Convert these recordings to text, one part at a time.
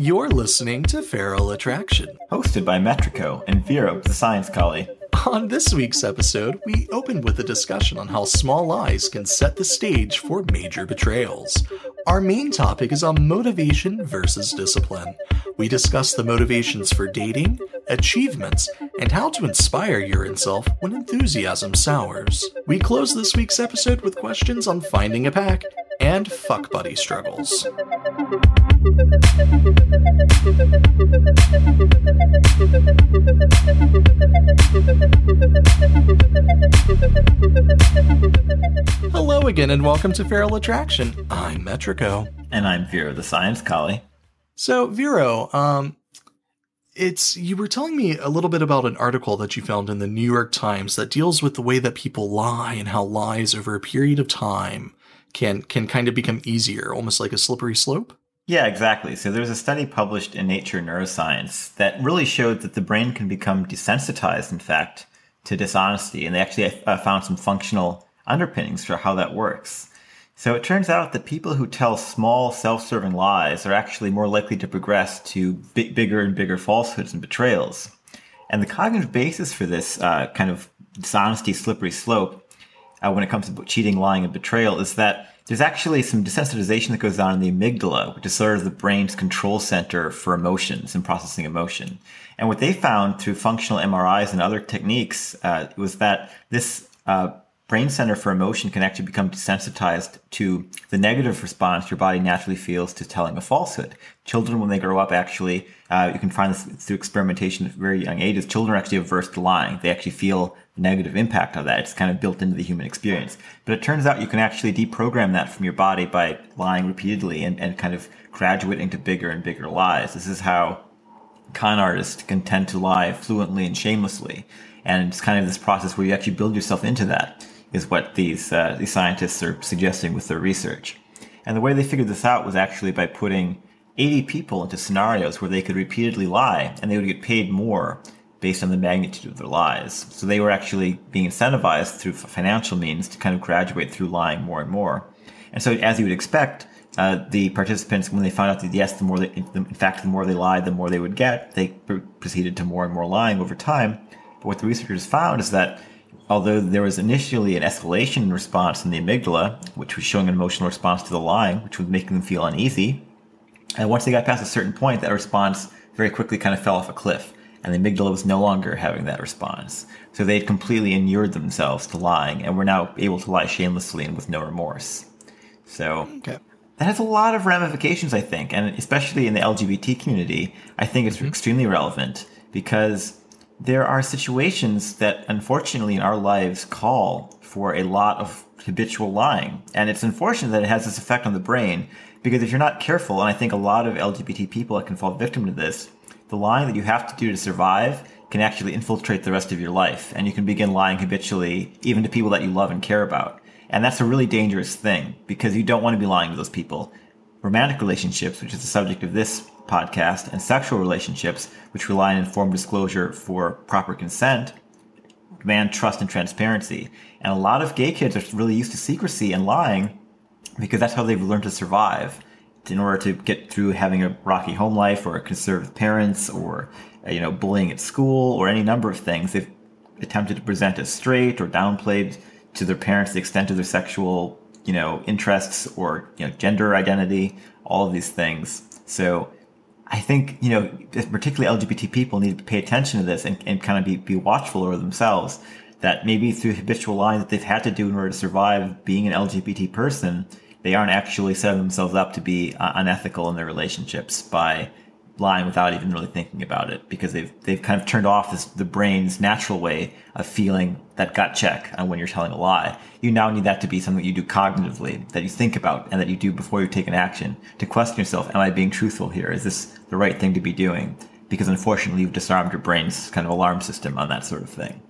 You're listening to Feral Attraction. Hosted by Metrico and Vero, the Science Collie. On this week's episode, we open with a discussion on how small lies can set the stage for major betrayals. Our main topic is on motivation versus discipline. We discuss the motivations for dating, achievements, and how to inspire your own self when enthusiasm sours. We close this week's episode with questions on finding a pack and fuck buddy struggles. Hello again, and welcome to Feral Attraction. I'm Metrico. And I'm Vero, the Science Collie. So, Vero, um, it's you were telling me a little bit about an article that you found in the New York Times that deals with the way that people lie and how lies over a period of time can can kind of become easier, almost like a slippery slope. Yeah, exactly. So there's a study published in Nature Neuroscience that really showed that the brain can become desensitized, in fact, to dishonesty, and they actually found some functional underpinnings for how that works. So it turns out that people who tell small, self-serving lies are actually more likely to progress to b- bigger and bigger falsehoods and betrayals. And the cognitive basis for this uh, kind of dishonesty slippery slope uh, when it comes to cheating, lying, and betrayal is that there's actually some desensitization that goes on in the amygdala, which is sort of the brain's control center for emotions and processing emotion. And what they found through functional MRIs and other techniques uh, was that this uh, brain center for emotion can actually become desensitized to the negative response your body naturally feels to telling a falsehood. Children, when they grow up, actually, uh, you can find this through experimentation at very young ages. Children are actually averse to lying. They actually feel negative impact of that. It's kind of built into the human experience. But it turns out you can actually deprogram that from your body by lying repeatedly and, and kind of graduating to bigger and bigger lies. This is how con artists can tend to lie fluently and shamelessly. And it's kind of this process where you actually build yourself into that is what these uh, these scientists are suggesting with their research. And the way they figured this out was actually by putting 80 people into scenarios where they could repeatedly lie, and they would get paid more based on the magnitude of their lies. So they were actually being incentivized through financial means to kind of graduate through lying more and more. And so, as you would expect, uh, the participants, when they found out that yes, the more they, in fact, the more they lied, the more they would get, they proceeded to more and more lying over time. But what the researchers found is that although there was initially an escalation in response in the amygdala, which was showing an emotional response to the lying, which was making them feel uneasy, and once they got past a certain point, that response very quickly kind of fell off a cliff, and the amygdala was no longer having that response. So they had completely inured themselves to lying, and were now able to lie shamelessly and with no remorse. So okay. that has a lot of ramifications, I think, and especially in the LGBT community, I think it's mm-hmm. extremely relevant because there are situations that unfortunately in our lives call for a lot of habitual lying. And it's unfortunate that it has this effect on the brain because if you're not careful, and I think a lot of LGBT people that can fall victim to this, the lying that you have to do to survive can actually infiltrate the rest of your life. And you can begin lying habitually, even to people that you love and care about. And that's a really dangerous thing because you don't want to be lying to those people. Romantic relationships, which is the subject of this podcast, and sexual relationships, which rely on informed disclosure for proper consent, demand trust and transparency. And a lot of gay kids are really used to secrecy and lying because that's how they've learned to survive in order to get through having a rocky home life or conservative parents or uh, you know bullying at school or any number of things they've attempted to present as straight or downplayed to their parents the extent of their sexual you know interests or you know gender identity all of these things so I think, you know, particularly LGBT people need to pay attention to this and, and kind of be, be watchful over themselves. That maybe through habitual lying that they've had to do in order to survive being an LGBT person, they aren't actually setting themselves up to be uh, unethical in their relationships by lying without even really thinking about it because they've they've kind of turned off this, the brain's natural way of feeling that gut check on when you're telling a lie. You now need that to be something that you do cognitively, that you think about, and that you do before you take an action to question yourself: Am I being truthful here? Is this the right thing to be doing? Because unfortunately, you've disarmed your brain's kind of alarm system on that sort of thing.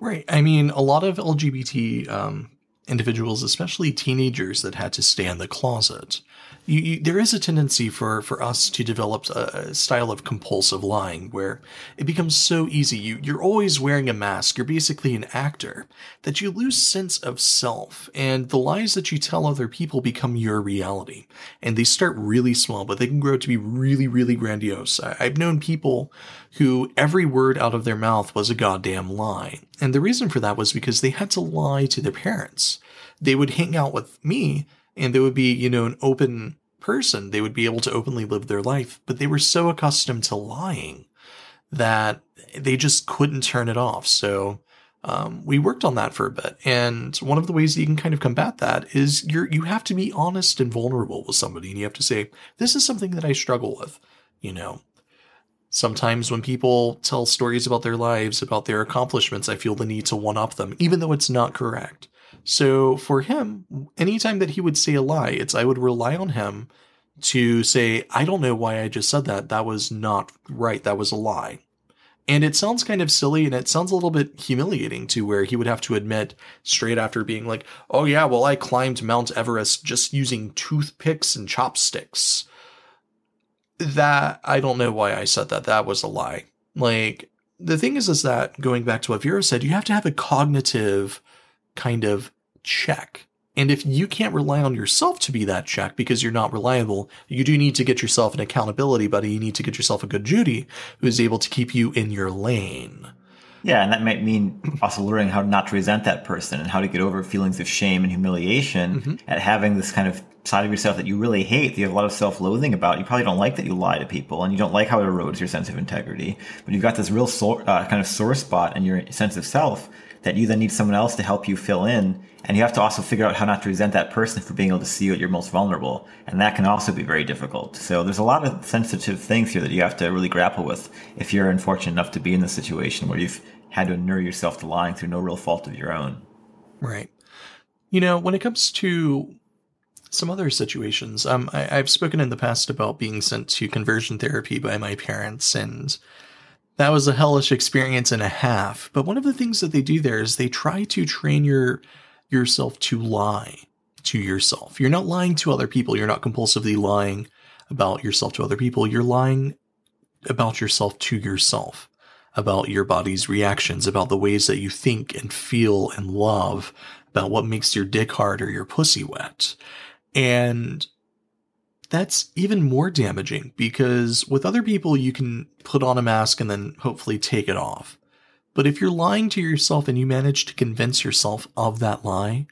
Right. I mean, a lot of LGBT um, individuals, especially teenagers that had to stay in the closet, you, you, there is a tendency for, for us to develop a, style of compulsive lying where it becomes so easy. You, you're always wearing a mask. You're basically an actor that you lose sense of self and the lies that you tell other people become your reality. And they start really small, but they can grow to be really, really grandiose. I, I've known people who every word out of their mouth was a goddamn lie. And the reason for that was because they had to lie to their parents. They would hang out with me and they would be, you know, an open person. They would be able to openly live their life, but they were so accustomed to lying that they just couldn't turn it off. So um, we worked on that for a bit, and one of the ways that you can kind of combat that is you're you have to be honest and vulnerable with somebody, and you have to say, "This is something that I struggle with." You know, sometimes when people tell stories about their lives, about their accomplishments, I feel the need to one up them, even though it's not correct. So for him, anytime that he would say a lie, it's I would rely on him to say, I don't know why I just said that. That was not right. That was a lie. And it sounds kind of silly and it sounds a little bit humiliating to where he would have to admit straight after being like, oh yeah, well, I climbed Mount Everest just using toothpicks and chopsticks. That, I don't know why I said that. That was a lie. Like, the thing is, is that going back to what Vero said, you have to have a cognitive kind of check. And if you can't rely on yourself to be that check because you're not reliable, you do need to get yourself an accountability buddy. You need to get yourself a good Judy who is able to keep you in your lane. Yeah, and that might mean also learning how not to resent that person and how to get over feelings of shame and humiliation mm-hmm. at having this kind of side of yourself that you really hate, that you have a lot of self loathing about. You probably don't like that you lie to people and you don't like how it erodes your sense of integrity. But you've got this real so- uh, kind of sore spot in your sense of self that you then need someone else to help you fill in. And you have to also figure out how not to resent that person for being able to see you at your most vulnerable. And that can also be very difficult. So there's a lot of sensitive things here that you have to really grapple with if you're unfortunate enough to be in the situation where you've had to inure yourself to lying through no real fault of your own. Right. You know, when it comes to some other situations, um, I, have spoken in the past about being sent to conversion therapy by my parents and that was a hellish experience and a half. But one of the things that they do there is they try to train your yourself to lie to yourself. You're not lying to other people. You're not compulsively lying about yourself to other people. You're lying about yourself to yourself, about your body's reactions, about the ways that you think and feel and love, about what makes your dick hard or your pussy wet. And that's even more damaging because with other people, you can put on a mask and then hopefully take it off. But if you're lying to yourself and you manage to convince yourself of that lie,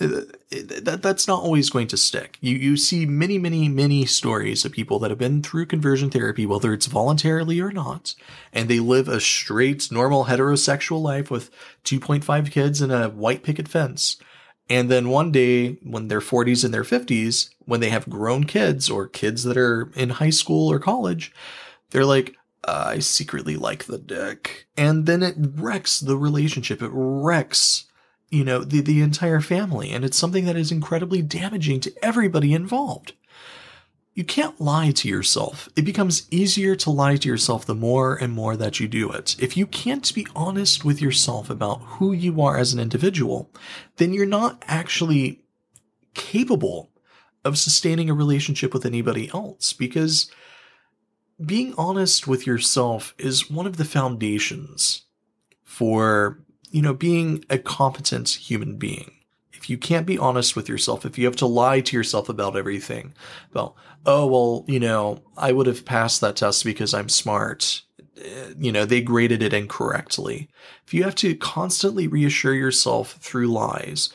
uh, that, that's not always going to stick. You, you see many, many, many stories of people that have been through conversion therapy, whether it's voluntarily or not, and they live a straight, normal heterosexual life with 2.5 kids and a white picket fence and then one day, when they're 40s and their 50s, when they have grown kids or kids that are in high school or college, they're like, I secretly like the dick. And then it wrecks the relationship. It wrecks, you know, the, the entire family. And it's something that is incredibly damaging to everybody involved you can't lie to yourself. It becomes easier to lie to yourself the more and more that you do it. If you can't be honest with yourself about who you are as an individual, then you're not actually capable of sustaining a relationship with anybody else because being honest with yourself is one of the foundations for, you know, being a competent human being if you can't be honest with yourself, if you have to lie to yourself about everything, well, oh, well, you know, I would have passed that test because I'm smart. You know, they graded it incorrectly. If you have to constantly reassure yourself through lies,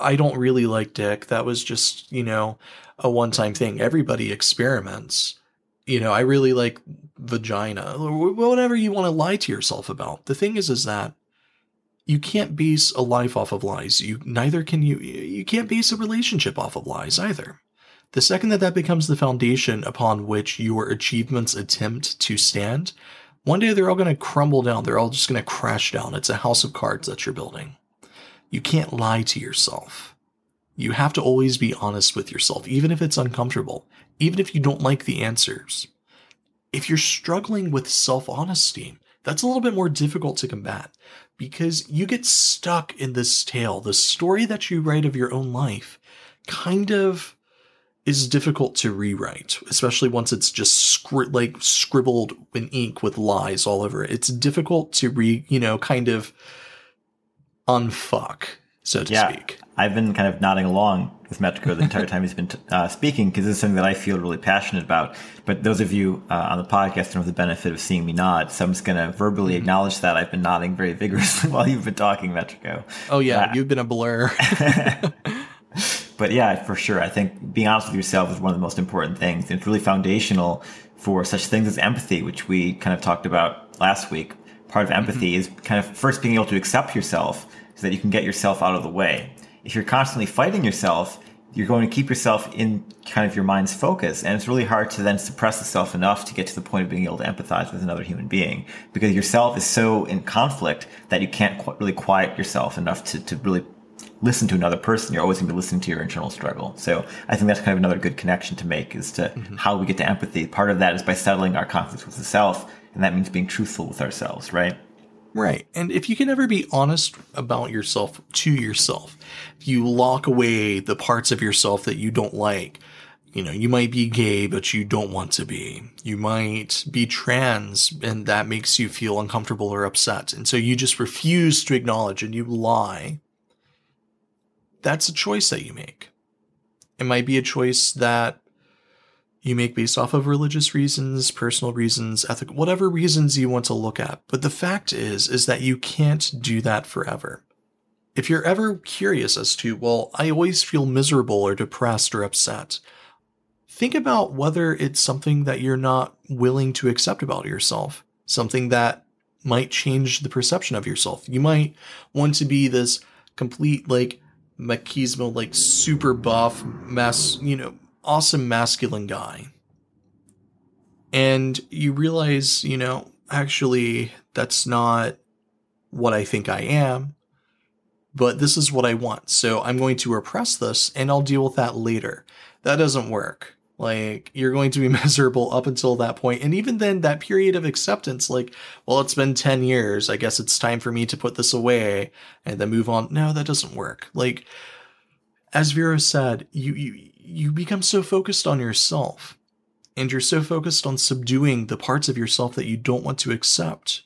I don't really like dick. That was just, you know, a one time thing. Everybody experiments. You know, I really like vagina, or whatever you want to lie to yourself about. The thing is, is that you can't base a life off of lies. You neither can you you can't base a relationship off of lies either. The second that that becomes the foundation upon which your achievements attempt to stand, one day they're all going to crumble down. They're all just going to crash down. It's a house of cards that you're building. You can't lie to yourself. You have to always be honest with yourself, even if it's uncomfortable, even if you don't like the answers. If you're struggling with self honesty, that's a little bit more difficult to combat because you get stuck in this tale. The story that you write of your own life kind of is difficult to rewrite, especially once it's just scri- like scribbled in ink with lies all over it. It's difficult to re, you know, kind of unfuck, so to yeah, speak. I've been kind of nodding along with Metrico the entire time he's been uh, speaking because this is something that I feel really passionate about. But those of you uh, on the podcast don't have the benefit of seeing me nod, so I'm just going to verbally mm-hmm. acknowledge that I've been nodding very vigorously while you've been talking, Metrico. Oh yeah, uh, you've been a blur. but yeah, for sure. I think being honest with yourself is one of the most important things. It's really foundational for such things as empathy, which we kind of talked about last week. Part of empathy mm-hmm. is kind of first being able to accept yourself so that you can get yourself out of the way. If you're constantly fighting yourself, you're going to keep yourself in kind of your mind's focus. And it's really hard to then suppress the self enough to get to the point of being able to empathize with another human being because yourself is so in conflict that you can't really quiet yourself enough to, to really listen to another person. You're always going to be listening to your internal struggle. So I think that's kind of another good connection to make is to mm-hmm. how we get to empathy. Part of that is by settling our conflicts with the self. And that means being truthful with ourselves, right? Right. And if you can ever be honest about yourself to yourself, if you lock away the parts of yourself that you don't like, you know, you might be gay, but you don't want to be. You might be trans and that makes you feel uncomfortable or upset. And so you just refuse to acknowledge and you lie that's a choice that you make. It might be a choice that you make based off of religious reasons, personal reasons, ethical, whatever reasons you want to look at. But the fact is, is that you can't do that forever. If you're ever curious as to, well, I always feel miserable or depressed or upset, think about whether it's something that you're not willing to accept about yourself, something that might change the perception of yourself. You might want to be this complete, like, machismo, like super buff, mass, you know, awesome masculine guy. And you realize, you know, actually, that's not what I think I am, but this is what I want. So I'm going to repress this and I'll deal with that later. That doesn't work. Like, you're going to be miserable up until that point. And even then, that period of acceptance, like, well, it's been 10 years. I guess it's time for me to put this away and then move on. No, that doesn't work. Like, as Vero said, you, you, you become so focused on yourself and you're so focused on subduing the parts of yourself that you don't want to accept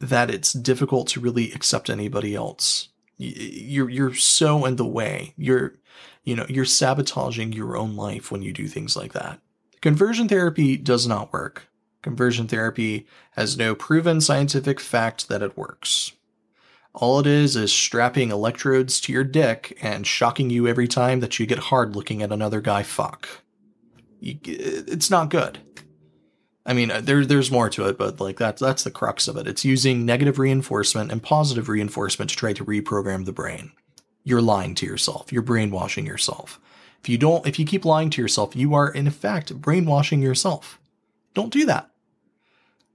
that it's difficult to really accept anybody else. You're, you're so in the way. You're, you know, you're sabotaging your own life when you do things like that. Conversion therapy does not work. Conversion therapy has no proven scientific fact that it works. All it is is strapping electrodes to your dick and shocking you every time that you get hard looking at another guy fuck. It's not good. I mean, uh, there, there's more to it, but like that's that's the crux of it. It's using negative reinforcement and positive reinforcement to try to reprogram the brain you're lying to yourself. You're brainwashing yourself. If you don't, if you keep lying to yourself, you are in effect brainwashing yourself. Don't do that.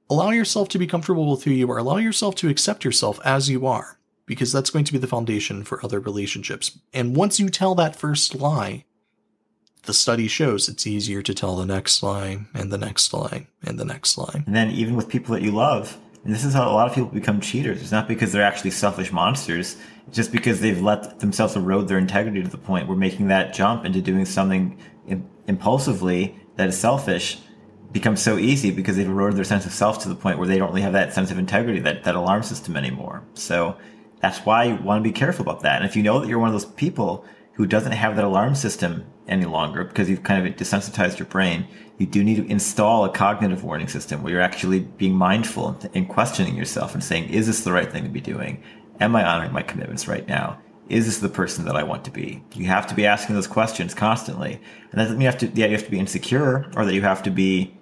Allow yourself to be comfortable with who you are. Allow yourself to accept yourself as you are, because that's going to be the foundation for other relationships. And once you tell that first lie, the study shows it's easier to tell the next lie and the next lie and the next lie. And then even with people that you love, and this is how a lot of people become cheaters. It's not because they're actually selfish monsters. Just because they've let themselves erode their integrity to the point where making that jump into doing something impulsively that is selfish becomes so easy because they've eroded their sense of self to the point where they don't really have that sense of integrity, that, that alarm system anymore. So that's why you want to be careful about that. And if you know that you're one of those people who doesn't have that alarm system any longer because you've kind of desensitized your brain, you do need to install a cognitive warning system where you're actually being mindful and questioning yourself and saying, is this the right thing to be doing? Am I honoring my commitments right now? Is this the person that I want to be? You have to be asking those questions constantly. And that doesn't mean you have to, yeah, you have to be insecure or that you have to be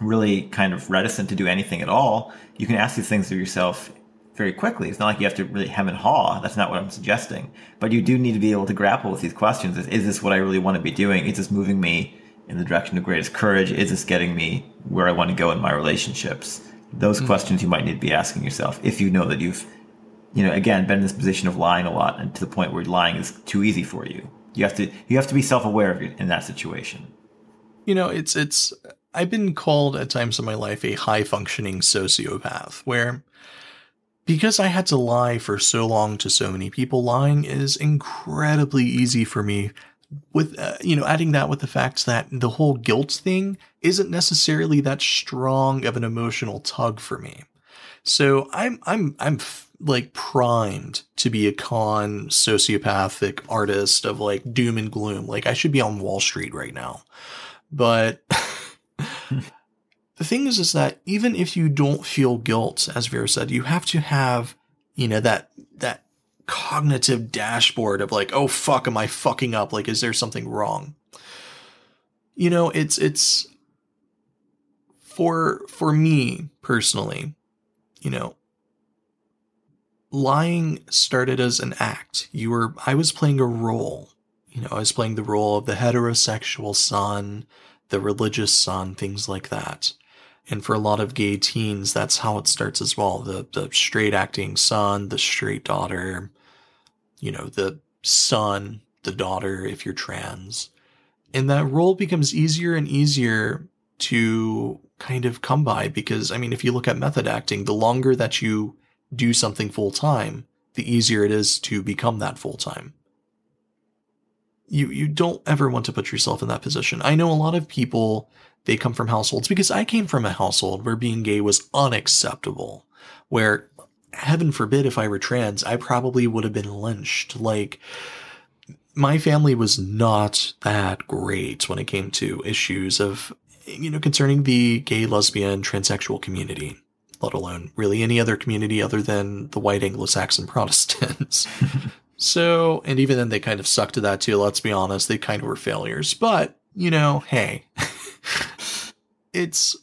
really kind of reticent to do anything at all. You can ask these things of yourself very quickly. It's not like you have to really hem and haw. That's not what I'm suggesting. But you do need to be able to grapple with these questions. Is, is this what I really want to be doing? Is this moving me in the direction of greatest courage? Is this getting me where I want to go in my relationships? Those mm-hmm. questions you might need to be asking yourself if you know that you've, you know, again, been in this position of lying a lot and to the point where lying is too easy for you. You have to you have to be self aware of it in that situation. You know, it's it's I've been called at times in my life a high functioning sociopath, where because I had to lie for so long to so many people, lying is incredibly easy for me. With, uh, you know, adding that with the fact that the whole guilt thing isn't necessarily that strong of an emotional tug for me. So I'm, I'm, I'm f- like primed to be a con sociopathic artist of like doom and gloom. Like I should be on Wall Street right now. But the thing is, is that even if you don't feel guilt, as Vero said, you have to have, you know, that, that cognitive dashboard of like, oh fuck, am I fucking up? Like, is there something wrong? You know, it's, it's for, for me personally, you know, lying started as an act. You were, I was playing a role. You know, I was playing the role of the heterosexual son, the religious son, things like that. And for a lot of gay teens, that's how it starts as well. The the straight acting son, the straight daughter, you know, the son, the daughter if you're trans. And that role becomes easier and easier to kind of come by because I mean if you look at method acting, the longer that you do something full time, the easier it is to become that full time you you don't ever want to put yourself in that position. I know a lot of people they come from households because I came from a household where being gay was unacceptable. Where heaven forbid if I were trans, I probably would have been lynched. Like my family was not that great when it came to issues of you know concerning the gay, lesbian, transsexual community, let alone really any other community other than the white Anglo-Saxon Protestants. So, and even then they kind of sucked to that too, let's be honest. They kind of were failures. But, you know, hey, it's,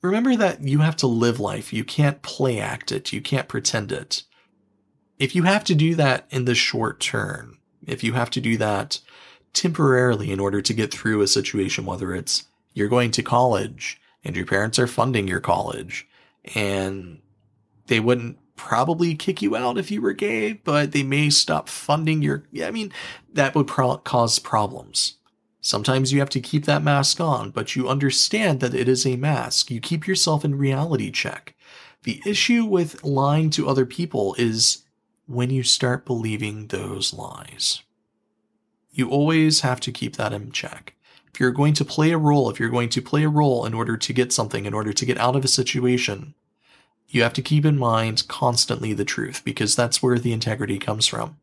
remember that you have to live life. You can't play act it. You can't pretend it. If you have to do that in the short term, if you have to do that temporarily in order to get through a situation, whether it's you're going to college and your parents are funding your college and they wouldn't probably kick you out if you were gay, but they may stop funding your. Yeah, I mean, that would pro- cause problems. Sometimes you have to keep that mask on, but you understand that it is a mask. You keep yourself in reality check. The issue with lying to other people is when you start believing those lies. You always have to keep that in check. If you're going to play a role, if you're going to play a role in order to get something, in order to get out of a situation, you have to keep in mind constantly the truth because that's where the integrity comes from.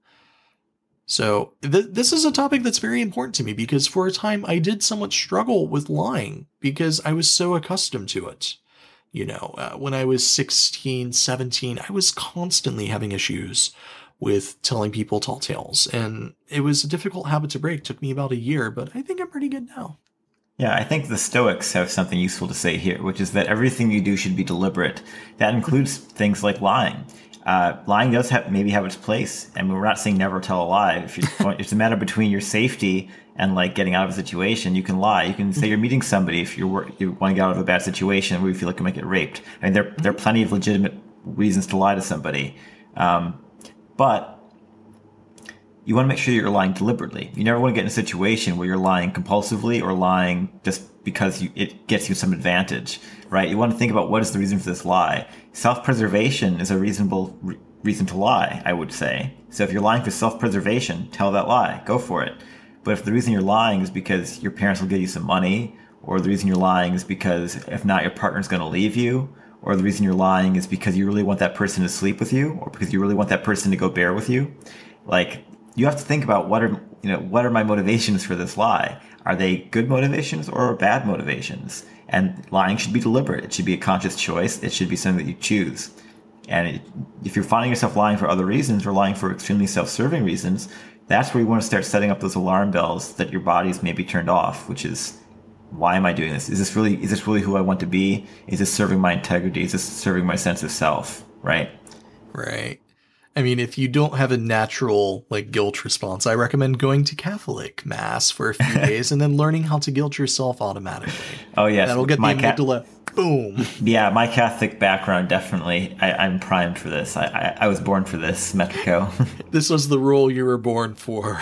So, th- this is a topic that's very important to me because for a time I did somewhat struggle with lying because I was so accustomed to it. You know, uh, when I was 16, 17, I was constantly having issues with telling people tall tales, and it was a difficult habit to break. It took me about a year, but I think I'm pretty good now. Yeah, I think the Stoics have something useful to say here, which is that everything you do should be deliberate. That includes things like lying. Uh, lying does have, maybe have its place. Mean, we're not saying never tell a lie. If it's a matter between your safety and like getting out of a situation, you can lie. You can say you're meeting somebody if you're you want to get out of a bad situation where you feel like you might get raped. I mean, there there are plenty of legitimate reasons to lie to somebody, um, but you want to make sure you're lying deliberately. You never want to get in a situation where you're lying compulsively or lying just because you, it gets you some advantage, right? You want to think about what is the reason for this lie. Self-preservation is a reasonable re- reason to lie, I would say. So if you're lying for self-preservation, tell that lie, go for it. But if the reason you're lying is because your parents will give you some money, or the reason you're lying is because if not, your partner's going to leave you, or the reason you're lying is because you really want that person to sleep with you, or because you really want that person to go bear with you, like you have to think about what are you know what are my motivations for this lie? Are they good motivations or bad motivations? And lying should be deliberate. It should be a conscious choice. It should be something that you choose. And it, if you're finding yourself lying for other reasons or lying for extremely self-serving reasons that's where you want to start setting up those alarm bells that your body's maybe turned off which is why am i doing this is this really is this really who i want to be is this serving my integrity is this serving my sense of self right right I mean, if you don't have a natural like guilt response, I recommend going to Catholic mass for a few days and then learning how to guilt yourself automatically. Oh yes, that'll get my the amygdala. Ca- boom. Yeah, my Catholic background definitely. I, am primed for this. I, I, I, was born for this, Metrico. this was the role you were born for.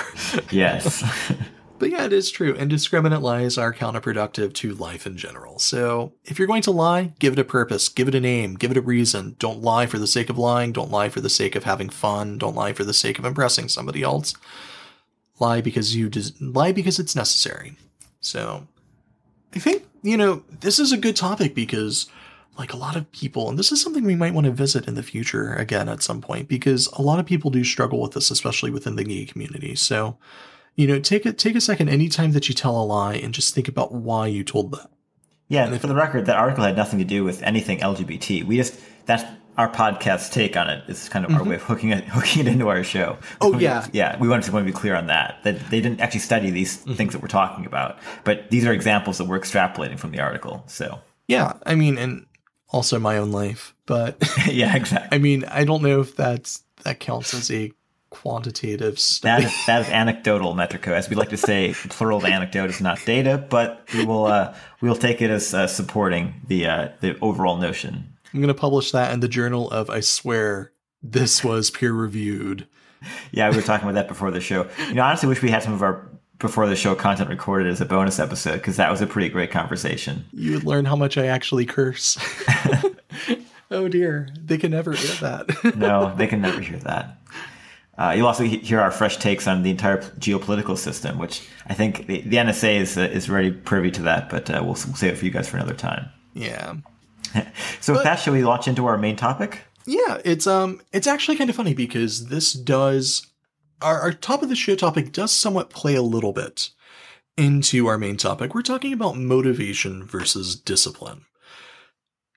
yes. But yeah, it is true. Indiscriminate lies are counterproductive to life in general. So if you're going to lie, give it a purpose, give it a name, give it a reason. Don't lie for the sake of lying. Don't lie for the sake of having fun. Don't lie for the sake of impressing somebody else. Lie because you des- lie because it's necessary. So I think, you know, this is a good topic because like a lot of people, and this is something we might want to visit in the future again at some point, because a lot of people do struggle with this, especially within the gay community. So you know, take a take a second anytime that you tell a lie and just think about why you told that. Yeah, and for the record, that article had nothing to do with anything LGBT. We just that's our podcast take on it. It's kind of mm-hmm. our way of hooking it hooking it into our show. Oh yeah, yeah. We wanted to want to be clear on that. That they didn't actually study these mm-hmm. things that we're talking about, but these are examples that we're extrapolating from the article. So yeah, I mean, and also my own life, but yeah, exactly. I mean, I don't know if that's that counts as a quantitative study. That is, that is anecdotal, Metrico. As we like to say, plural of anecdote is not data, but we will uh, we will take it as uh, supporting the uh, the overall notion. I'm going to publish that in the journal of I swear this was peer reviewed. Yeah, we were talking about that before the show. You know, honestly, wish we had some of our before the show content recorded as a bonus episode because that was a pretty great conversation. You would learn how much I actually curse. oh dear, they can never hear that. no, they can never hear that. Uh, you'll also hear our fresh takes on the entire geopolitical system, which I think the, the NSA is uh, is already privy to that, but uh, we'll, we'll save it for you guys for another time. Yeah. so, but, with that, shall we launch into our main topic? Yeah, it's um, it's actually kind of funny because this does our, our top of the show topic does somewhat play a little bit into our main topic. We're talking about motivation versus discipline.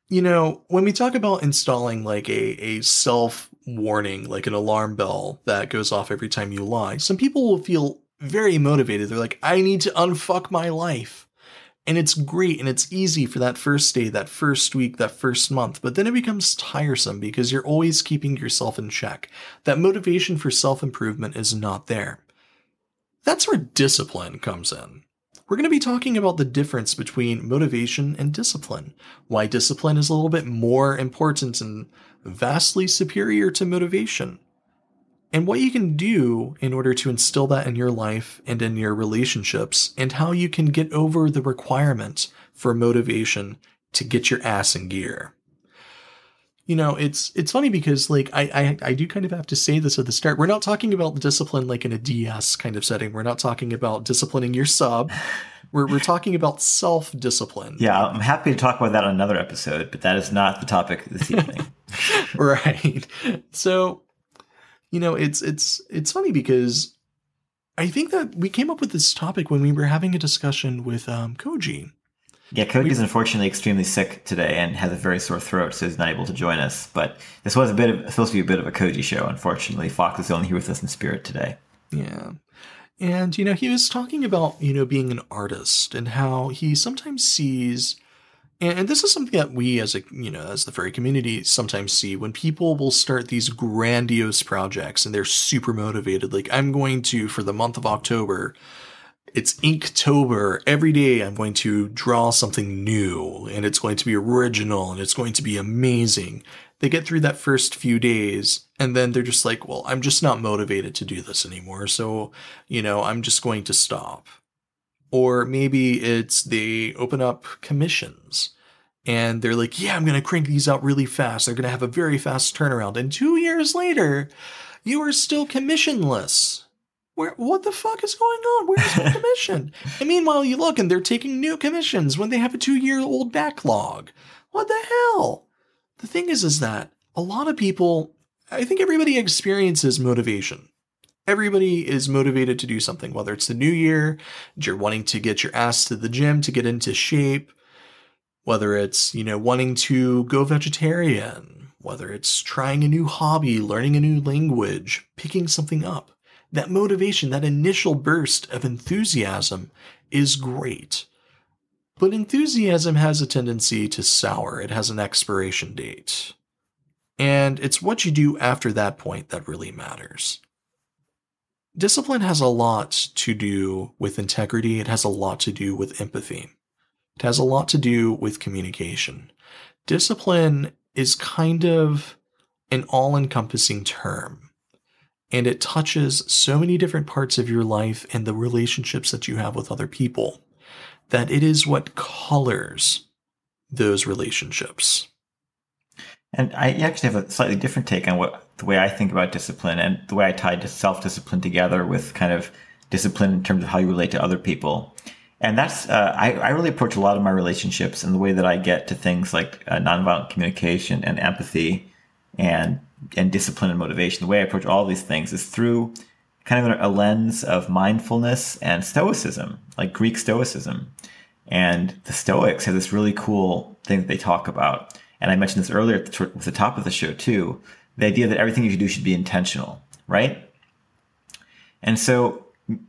You know, when we talk about installing like a, a self warning, like an alarm bell that goes off every time you lie, some people will feel very motivated. They're like, I need to unfuck my life. And it's great and it's easy for that first day, that first week, that first month, but then it becomes tiresome because you're always keeping yourself in check. That motivation for self improvement is not there. That's where discipline comes in. We're going to be talking about the difference between motivation and discipline, why discipline is a little bit more important and vastly superior to motivation, and what you can do in order to instill that in your life and in your relationships, and how you can get over the requirement for motivation to get your ass in gear. You know, it's it's funny because like I, I I do kind of have to say this at the start. We're not talking about discipline like in a DS kind of setting. We're not talking about disciplining your sub. We're, we're talking about self discipline. Yeah, I'm happy to talk about that on another episode, but that is not the topic this evening. right. So, you know, it's it's it's funny because I think that we came up with this topic when we were having a discussion with um, Koji. Yeah, Koji's unfortunately extremely sick today and has a very sore throat, so he's not able to join us. But this was a bit of supposed to be a bit of a Koji show. Unfortunately, Fox is only here with us in spirit today. Yeah. And, you know, he was talking about, you know, being an artist and how he sometimes sees, and, this is something that we as a, you know, as the furry community sometimes see when people will start these grandiose projects and they're super motivated. Like, I'm going to, for the month of October, it's Inktober. Every day I'm going to draw something new and it's going to be original and it's going to be amazing they get through that first few days and then they're just like, well, I'm just not motivated to do this anymore. So, you know, I'm just going to stop. Or maybe it's they open up commissions and they're like, yeah, I'm going to crank these out really fast. They're going to have a very fast turnaround. And two years later, you are still commissionless. Where, what the fuck is going on? Where's the commission? and meanwhile, you look and they're taking new commissions when they have a two year old backlog. What the hell? The thing is, is that a lot of people, I think everybody experiences motivation. Everybody is motivated to do something, whether it's the new year, you're wanting to get your ass to the gym to get into shape, whether it's, you know, wanting to go vegetarian, whether it's trying a new hobby, learning a new language, picking something up. That motivation, that initial burst of enthusiasm is great. But enthusiasm has a tendency to sour, it has an expiration date. And it's what you do after that point that really matters. Discipline has a lot to do with integrity, it has a lot to do with empathy, it has a lot to do with communication. Discipline is kind of an all encompassing term. and it touches so many different parts of your life and the relationships that you have with other people that it is what colors those relationships. And I actually have a slightly different take on what the way I think about discipline and the way I tie self discipline together with kind of discipline in terms of how you relate to other people. And that's, uh, I, I, really approach a lot of my relationships and the way that I get to things like uh, nonviolent communication and empathy and, and discipline and motivation. The way I approach all these things is through kind of a lens of mindfulness and stoicism, like Greek stoicism. And the Stoics have this really cool thing that they talk about. And I mentioned this earlier at the, at the top of the show too. The idea that everything you should do should be intentional, right? And so,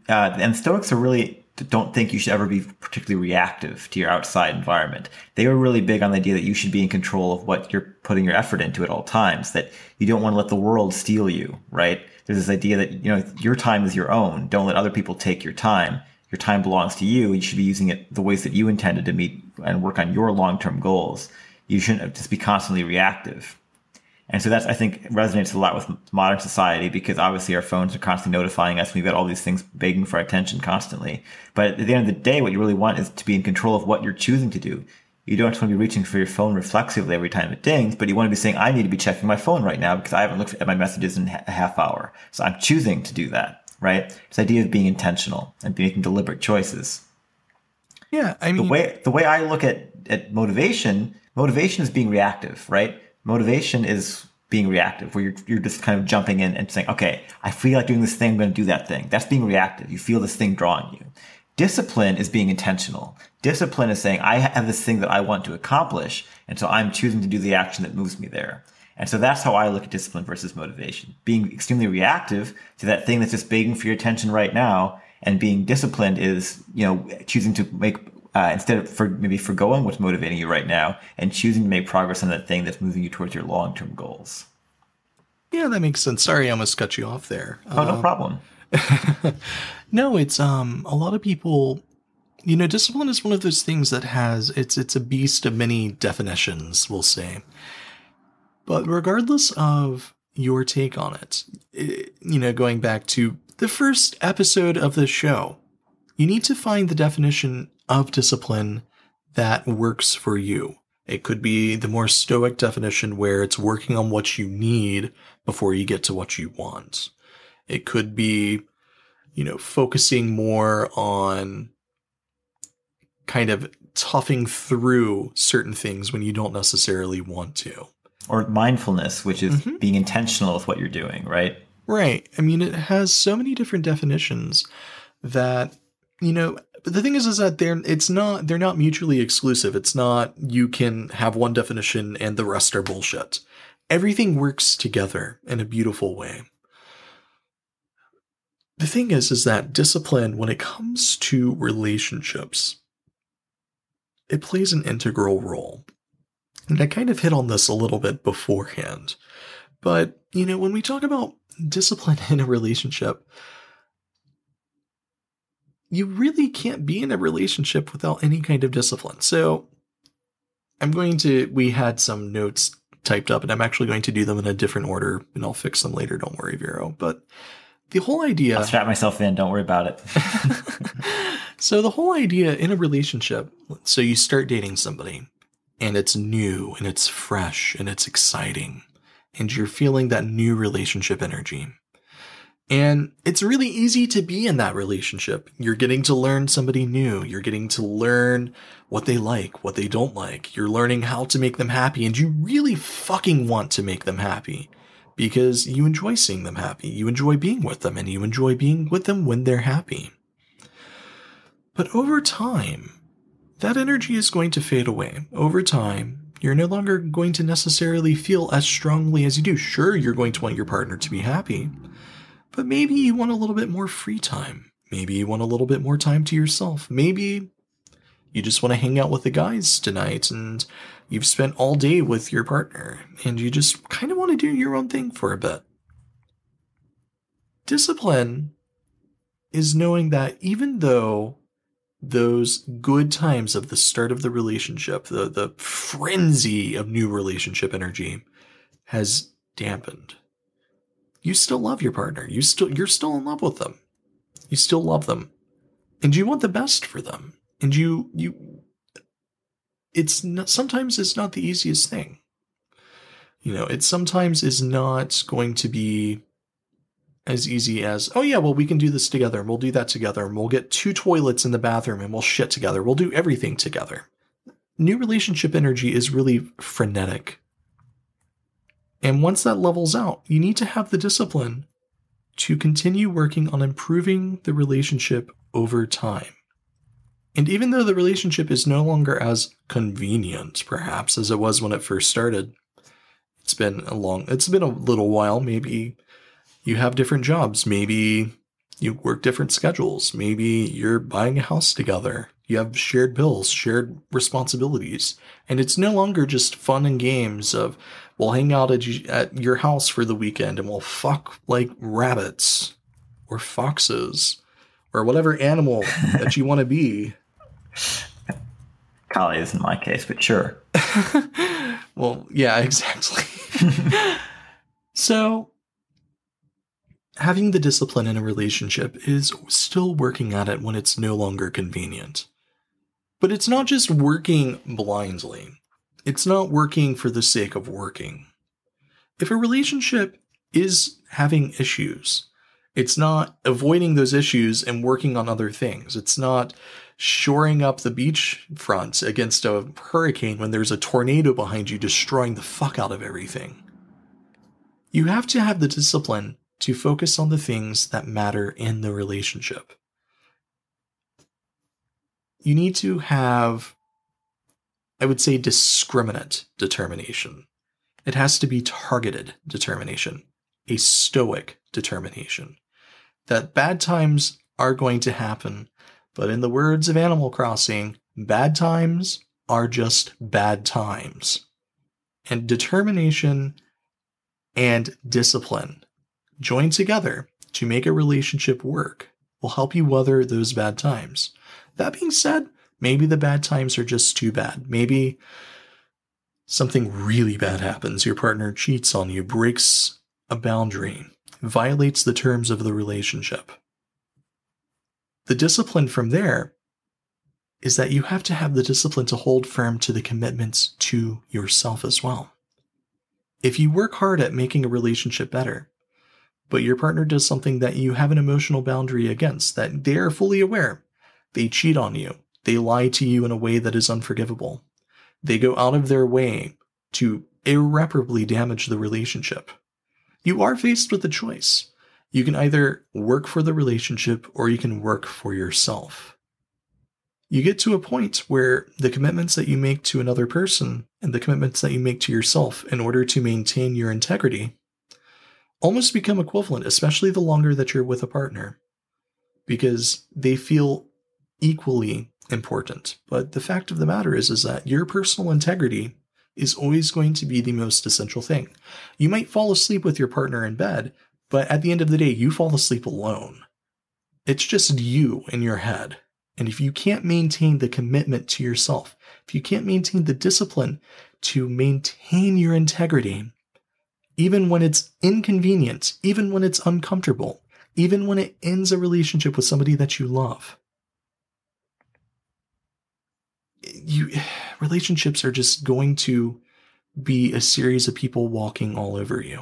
uh, and Stoics are really don't think you should ever be particularly reactive to your outside environment. They were really big on the idea that you should be in control of what you're putting your effort into at all times, that you don't want to let the world steal you, right? There's this idea that, you know, your time is your own. Don't let other people take your time. Your time belongs to you. You should be using it the ways that you intended to meet and work on your long-term goals. You shouldn't just be constantly reactive. And so that's, I think, resonates a lot with modern society because obviously our phones are constantly notifying us. We've got all these things begging for our attention constantly. But at the end of the day, what you really want is to be in control of what you're choosing to do. You don't want to be reaching for your phone reflexively every time it dings, but you want to be saying, I need to be checking my phone right now because I haven't looked at my messages in a half hour. So I'm choosing to do that, right? This idea of being intentional and making deliberate choices. Yeah. I mean, the way, the way I look at, at motivation, motivation is being reactive, right? Motivation is being reactive, where you're, you're just kind of jumping in and saying, okay, I feel like doing this thing, I'm going to do that thing. That's being reactive. You feel this thing drawing you. Discipline is being intentional. Discipline is saying, I have this thing that I want to accomplish. And so I'm choosing to do the action that moves me there. And so that's how I look at discipline versus motivation. Being extremely reactive to that thing that's just begging for your attention right now. And being disciplined is, you know, choosing to make uh, instead of for maybe forgoing what's motivating you right now and choosing to make progress on that thing that's moving you towards your long term goals. Yeah, that makes sense. Sorry, I almost cut you off there. Oh, no um, problem. no, it's um a lot of people. You know, discipline is one of those things that has it's it's a beast of many definitions. We'll say, but regardless of your take on it, it you know, going back to the first episode of the show, you need to find the definition of discipline that works for you. It could be the more stoic definition where it's working on what you need before you get to what you want. It could be, you know, focusing more on kind of toughing through certain things when you don't necessarily want to. Or mindfulness, which is mm-hmm. being intentional with what you're doing, right? Right. I mean, it has so many different definitions that, you know, but the thing is, is that they're it's not they're not mutually exclusive. It's not you can have one definition and the rest are bullshit. Everything works together in a beautiful way. The thing is, is that discipline, when it comes to relationships, it plays an integral role. And I kind of hit on this a little bit beforehand. But, you know, when we talk about discipline in a relationship, you really can't be in a relationship without any kind of discipline. So I'm going to, we had some notes typed up and I'm actually going to do them in a different order and I'll fix them later. Don't worry, Vero. But the whole idea. I'll strap myself in. Don't worry about it. so the whole idea in a relationship, so you start dating somebody and it's new and it's fresh and it's exciting and you're feeling that new relationship energy. And it's really easy to be in that relationship. You're getting to learn somebody new. You're getting to learn what they like, what they don't like. You're learning how to make them happy. And you really fucking want to make them happy because you enjoy seeing them happy. You enjoy being with them and you enjoy being with them when they're happy. But over time, that energy is going to fade away. Over time, you're no longer going to necessarily feel as strongly as you do. Sure, you're going to want your partner to be happy but maybe you want a little bit more free time. Maybe you want a little bit more time to yourself. Maybe you just want to hang out with the guys tonight and you've spent all day with your partner and you just kind of want to do your own thing for a bit. Discipline is knowing that even though those good times of the start of the relationship, the, the frenzy of new relationship energy has dampened, you still love your partner. You still you're still in love with them. You still love them. And you want the best for them. And you you it's not, sometimes it's not the easiest thing. You know, it sometimes is not going to be as easy as, oh yeah, well, we can do this together and we'll do that together and we'll get two toilets in the bathroom and we'll shit together. We'll do everything together. New relationship energy is really frenetic. And once that levels out, you need to have the discipline to continue working on improving the relationship over time. And even though the relationship is no longer as convenient, perhaps, as it was when it first started, it's been a long, it's been a little while, maybe you have different jobs. Maybe you work different schedules. Maybe you're buying a house together. You have shared bills, shared responsibilities. And it's no longer just fun and games of, we'll hang out at, at your house for the weekend and we'll fuck like rabbits or foxes or whatever animal that you want to be. Kali is in my case, but sure. well, yeah, exactly. so having the discipline in a relationship is still working at it when it's no longer convenient. But it's not just working blindly. It's not working for the sake of working. If a relationship is having issues, it's not avoiding those issues and working on other things. It's not shoring up the beach front against a hurricane when there's a tornado behind you destroying the fuck out of everything. You have to have the discipline to focus on the things that matter in the relationship. You need to have, I would say, discriminate determination. It has to be targeted determination, a stoic determination. That bad times are going to happen, but in the words of Animal Crossing, bad times are just bad times. And determination and discipline join together to make a relationship work will help you weather those bad times. That being said, maybe the bad times are just too bad. Maybe something really bad happens. Your partner cheats on you, breaks a boundary, violates the terms of the relationship. The discipline from there is that you have to have the discipline to hold firm to the commitments to yourself as well. If you work hard at making a relationship better, but your partner does something that you have an emotional boundary against, that they are fully aware. They cheat on you. They lie to you in a way that is unforgivable. They go out of their way to irreparably damage the relationship. You are faced with a choice. You can either work for the relationship or you can work for yourself. You get to a point where the commitments that you make to another person and the commitments that you make to yourself in order to maintain your integrity almost become equivalent, especially the longer that you're with a partner, because they feel equally important. But the fact of the matter is, is that your personal integrity is always going to be the most essential thing. You might fall asleep with your partner in bed, but at the end of the day, you fall asleep alone. It's just you in your head. And if you can't maintain the commitment to yourself, if you can't maintain the discipline to maintain your integrity, even when it's inconvenient, even when it's uncomfortable, even when it ends a relationship with somebody that you love. You relationships are just going to be a series of people walking all over you.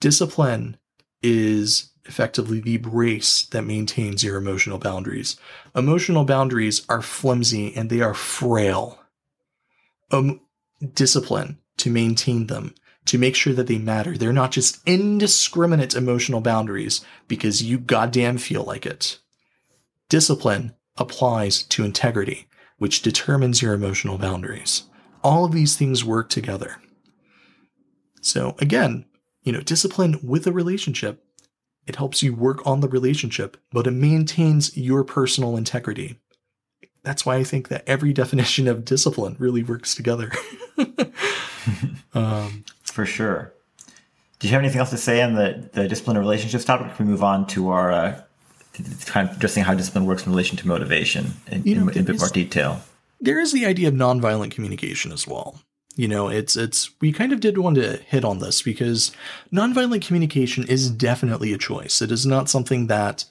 Discipline is effectively the brace that maintains your emotional boundaries. Emotional boundaries are flimsy and they are frail. Um, discipline to maintain them to make sure that they matter. They're not just indiscriminate emotional boundaries because you goddamn feel like it. Discipline applies to integrity, which determines your emotional boundaries. All of these things work together. So again, you know, discipline with a relationship, it helps you work on the relationship, but it maintains your personal integrity. That's why I think that every definition of discipline really works together. um, for sure. Do you have anything else to say on the, the discipline of relationships topic? Can we move on to our uh, kind of addressing how discipline works in relation to motivation in, you know, in, in a bit more detail? There is the idea of nonviolent communication as well. You know, it's it's we kind of did want to hit on this because nonviolent communication is definitely a choice. It is not something that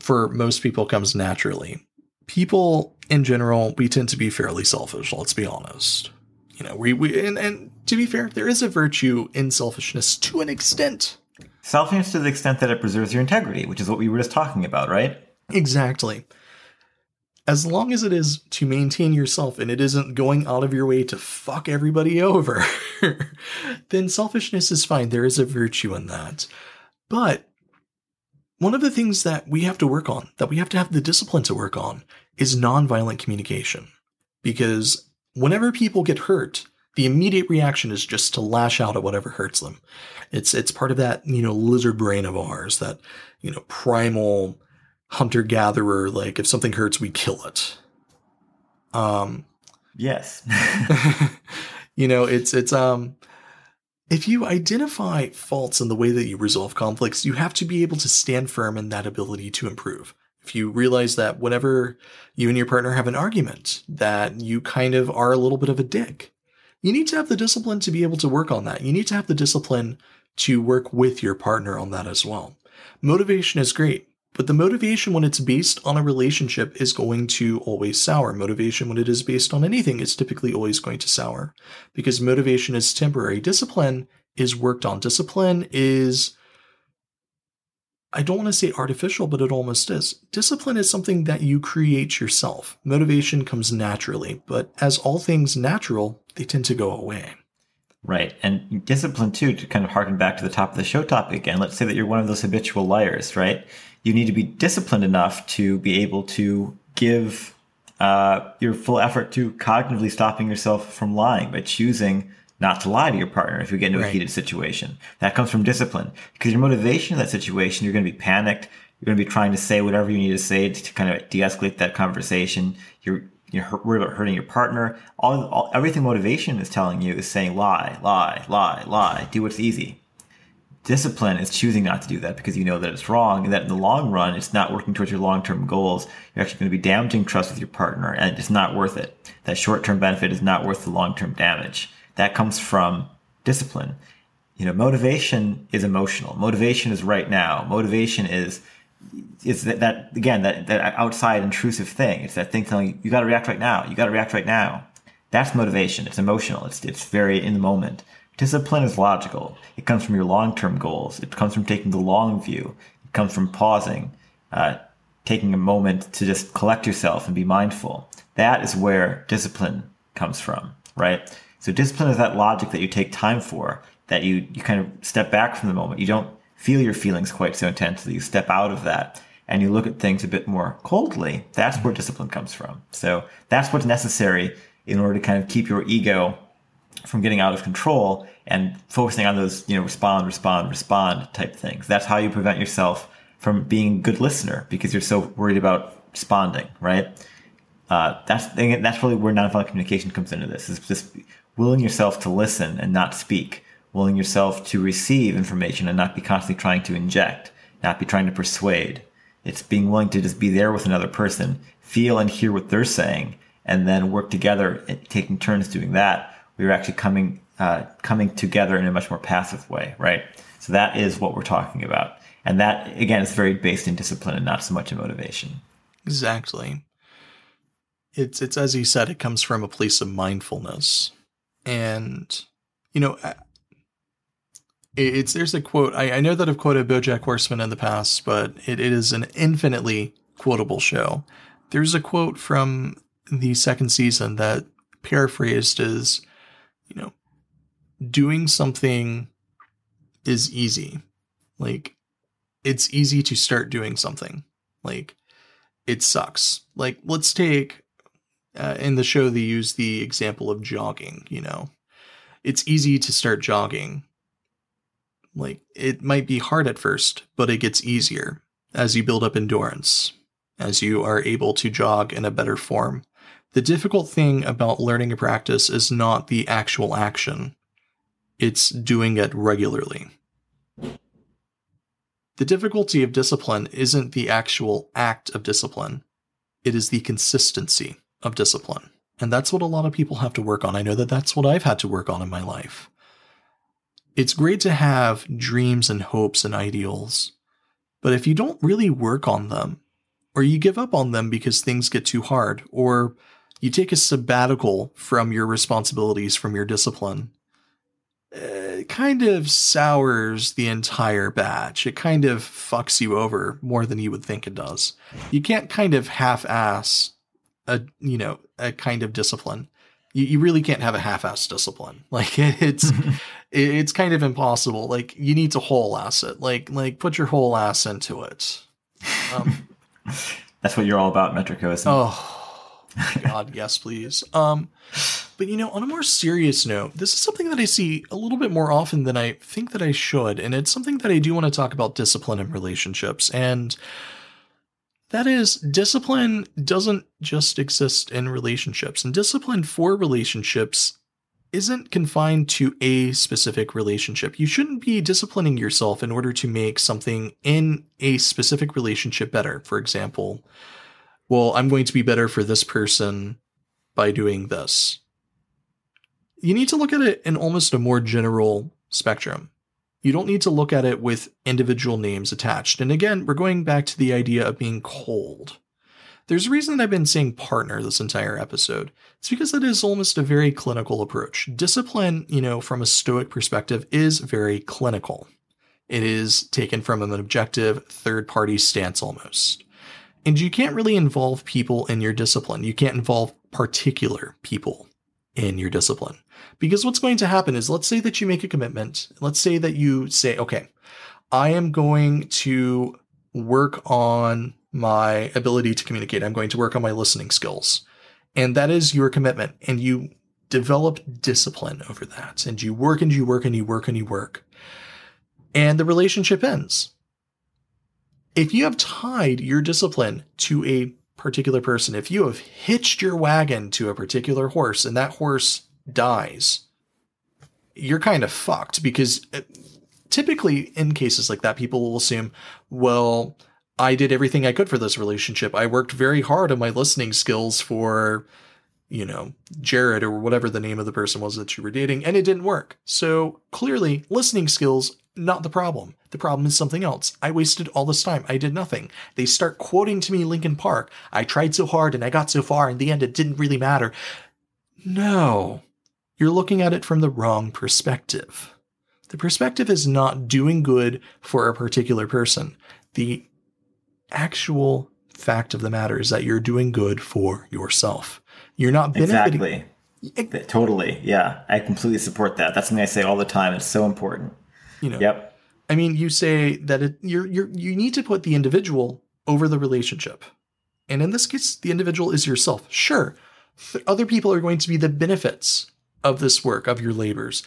for most people comes naturally. People in general, we tend to be fairly selfish, let's be honest. You know, we, we and, and to be fair, there is a virtue in selfishness to an extent. Selfishness to the extent that it preserves your integrity, which is what we were just talking about, right? Exactly. As long as it is to maintain yourself and it isn't going out of your way to fuck everybody over, then selfishness is fine. There is a virtue in that. But one of the things that we have to work on, that we have to have the discipline to work on, is nonviolent communication. Because whenever people get hurt, the immediate reaction is just to lash out at whatever hurts them. It's it's part of that, you know, lizard brain of ours, that, you know, primal hunter gatherer, like if something hurts, we kill it. Um Yes. you know, it's it's um if you identify faults in the way that you resolve conflicts, you have to be able to stand firm in that ability to improve. If you realize that whenever you and your partner have an argument, that you kind of are a little bit of a dick, you need to have the discipline to be able to work on that. You need to have the discipline to work with your partner on that as well. Motivation is great. But the motivation when it's based on a relationship is going to always sour. Motivation when it is based on anything is typically always going to sour because motivation is temporary. Discipline is worked on. Discipline is, I don't want to say artificial, but it almost is. Discipline is something that you create yourself. Motivation comes naturally, but as all things natural, they tend to go away. Right. And discipline, too, to kind of harken back to the top of the show topic again, let's say that you're one of those habitual liars, right? You need to be disciplined enough to be able to give uh, your full effort to cognitively stopping yourself from lying by choosing not to lie to your partner if you get into right. a heated situation. That comes from discipline because your motivation in that situation, you're going to be panicked. You're going to be trying to say whatever you need to say to, to kind of de-escalate that conversation. You're you're worried about hurting your partner. All, all everything motivation is telling you is saying lie, lie, lie, lie. Do what's easy discipline is choosing not to do that because you know that it's wrong and that in the long run it's not working towards your long-term goals. You're actually going to be damaging trust with your partner and it's not worth it. That short-term benefit is not worth the long-term damage. That comes from discipline. You know motivation is emotional. Motivation is right now. Motivation is is that, that again that, that outside intrusive thing. It's that thing telling you you got to react right now. You got to react right now. That's motivation. It's emotional. It's it's very in the moment Discipline is logical. It comes from your long term goals. It comes from taking the long view. It comes from pausing, uh, taking a moment to just collect yourself and be mindful. That is where discipline comes from, right? So discipline is that logic that you take time for, that you, you kind of step back from the moment. You don't feel your feelings quite so intensely. You step out of that and you look at things a bit more coldly. That's where discipline comes from. So that's what's necessary in order to kind of keep your ego from getting out of control and focusing on those, you know, respond, respond, respond type things. That's how you prevent yourself from being a good listener because you're so worried about responding, right? Uh, that's that's really where nonviolent communication comes into this. Is just willing yourself to listen and not speak, willing yourself to receive information and not be constantly trying to inject, not be trying to persuade. It's being willing to just be there with another person, feel and hear what they're saying, and then work together, taking turns doing that we were actually coming uh, coming together in a much more passive way, right? So that is what we're talking about, and that again is very based in discipline and not so much in motivation. Exactly. It's it's as you said, it comes from a place of mindfulness, and you know, it's there's a quote. I, I know that I've quoted BoJack Horseman in the past, but it, it is an infinitely quotable show. There's a quote from the second season that paraphrased is you know, doing something is easy. Like, it's easy to start doing something. Like, it sucks. Like, let's take uh, in the show, they use the example of jogging, you know, it's easy to start jogging. Like, it might be hard at first, but it gets easier as you build up endurance, as you are able to jog in a better form. The difficult thing about learning a practice is not the actual action, it's doing it regularly. The difficulty of discipline isn't the actual act of discipline, it is the consistency of discipline. And that's what a lot of people have to work on. I know that that's what I've had to work on in my life. It's great to have dreams and hopes and ideals, but if you don't really work on them, or you give up on them because things get too hard, or you take a sabbatical from your responsibilities, from your discipline, it kind of sours the entire batch. It kind of fucks you over more than you would think it does. You can't kind of half-ass a you know a kind of discipline. You, you really can't have a half-ass discipline. Like it's it's kind of impossible. Like you need to whole ass it. Like like put your whole ass into it. Um, That's what you're all about, Metrico, isn't Oh God, yes, please. Um, but you know, on a more serious note, this is something that I see a little bit more often than I think that I should, and it's something that I do want to talk about discipline in relationships. And that is, discipline doesn't just exist in relationships, and discipline for relationships isn't confined to a specific relationship. You shouldn't be disciplining yourself in order to make something in a specific relationship better. For example, well, I'm going to be better for this person by doing this. You need to look at it in almost a more general spectrum. You don't need to look at it with individual names attached. And again, we're going back to the idea of being cold. There's a reason that I've been saying partner this entire episode. It's because it is almost a very clinical approach. Discipline, you know, from a stoic perspective, is very clinical. It is taken from an objective, third party stance almost. And you can't really involve people in your discipline. You can't involve particular people in your discipline. Because what's going to happen is let's say that you make a commitment. Let's say that you say, okay, I am going to work on my ability to communicate. I'm going to work on my listening skills. And that is your commitment. And you develop discipline over that. And you work and you work and you work and you work. And the relationship ends. If you have tied your discipline to a particular person, if you have hitched your wagon to a particular horse and that horse dies, you're kind of fucked because uh, typically in cases like that, people will assume, well, I did everything I could for this relationship. I worked very hard on my listening skills for, you know, Jared or whatever the name of the person was that you were dating, and it didn't work. So clearly, listening skills, not the problem. The problem is something else. I wasted all this time. I did nothing. They start quoting to me Linkin Park. I tried so hard and I got so far. In the end, it didn't really matter. No, you're looking at it from the wrong perspective. The perspective is not doing good for a particular person. The actual fact of the matter is that you're doing good for yourself. You're not benefiting. Exactly. Totally. Yeah. I completely support that. That's something I say all the time. It's so important. You know. Yep. I mean, you say that it, you're you're you need to put the individual over the relationship. And in this case, the individual is yourself. Sure. Other people are going to be the benefits of this work, of your labors.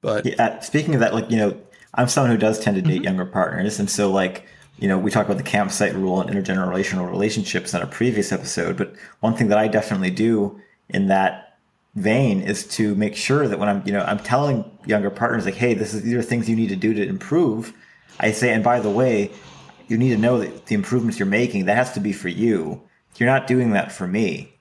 But yeah, speaking of that, like, you know, I'm someone who does tend to date mm-hmm. younger partners. And so like you know, we talked about the campsite rule and intergenerational relationships in a previous episode, but one thing that I definitely do in that vein is to make sure that when I'm, you know, I'm telling younger partners like, hey, this is these are things you need to do to improve. I say, and by the way, you need to know that the improvements you're making, that has to be for you. You're not doing that for me.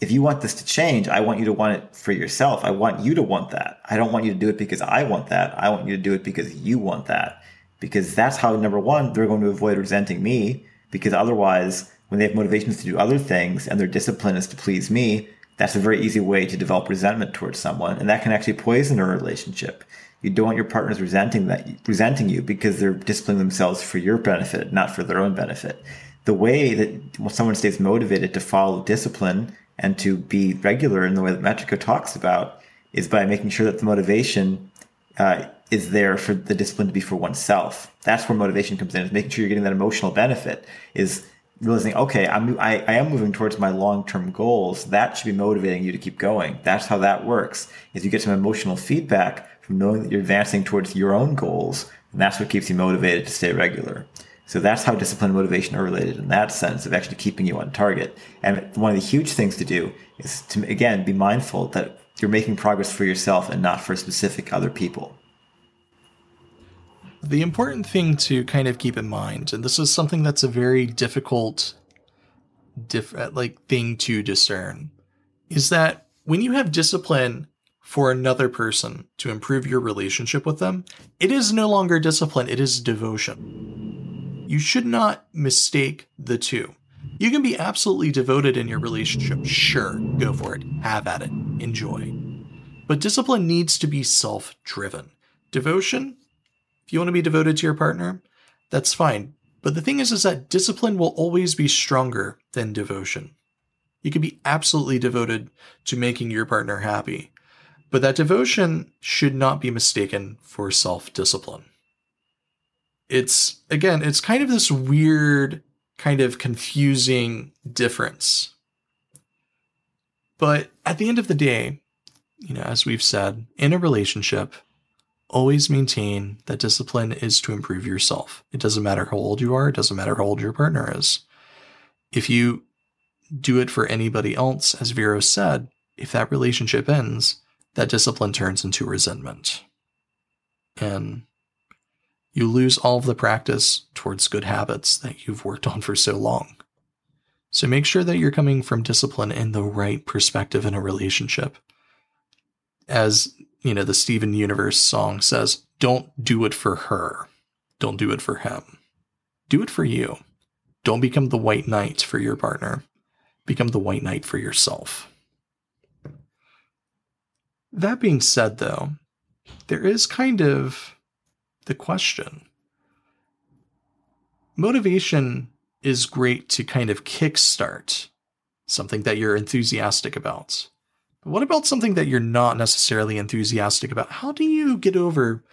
If you want this to change, I want you to want it for yourself. I want you to want that. I don't want you to do it because I want that. I want you to do it because you want that because that's how number one they're going to avoid resenting me because otherwise when they have motivations to do other things and their discipline is to please me that's a very easy way to develop resentment towards someone and that can actually poison a relationship you don't want your partners resenting that resenting you because they're disciplining themselves for your benefit not for their own benefit the way that someone stays motivated to follow discipline and to be regular in the way that Metrico talks about is by making sure that the motivation uh, is there for the discipline to be for oneself. That's where motivation comes in. Is making sure you're getting that emotional benefit. Is realizing, okay, I'm I, I am moving towards my long term goals. That should be motivating you to keep going. That's how that works. Is you get some emotional feedback from knowing that you're advancing towards your own goals, and that's what keeps you motivated to stay regular. So that's how discipline and motivation are related in that sense of actually keeping you on target. And one of the huge things to do is to again be mindful that you're making progress for yourself and not for specific other people. The important thing to kind of keep in mind, and this is something that's a very difficult, diff- uh, like thing to discern, is that when you have discipline for another person to improve your relationship with them, it is no longer discipline, it is devotion. You should not mistake the two. You can be absolutely devoted in your relationship. Sure, go for it. Have at it. Enjoy. But discipline needs to be self driven. Devotion, you want to be devoted to your partner, that's fine. But the thing is, is that discipline will always be stronger than devotion. You can be absolutely devoted to making your partner happy, but that devotion should not be mistaken for self discipline. It's, again, it's kind of this weird, kind of confusing difference. But at the end of the day, you know, as we've said, in a relationship, always maintain that discipline is to improve yourself. It doesn't matter how old you are, it doesn't matter how old your partner is. If you do it for anybody else, as Vero said, if that relationship ends, that discipline turns into resentment. And you lose all of the practice towards good habits that you've worked on for so long. So make sure that you're coming from discipline in the right perspective in a relationship. As you know, the Steven Universe song says, don't do it for her. Don't do it for him. Do it for you. Don't become the white knight for your partner. Become the white knight for yourself. That being said, though, there is kind of the question. Motivation is great to kind of kickstart something that you're enthusiastic about. What about something that you're not necessarily enthusiastic about? How do you get over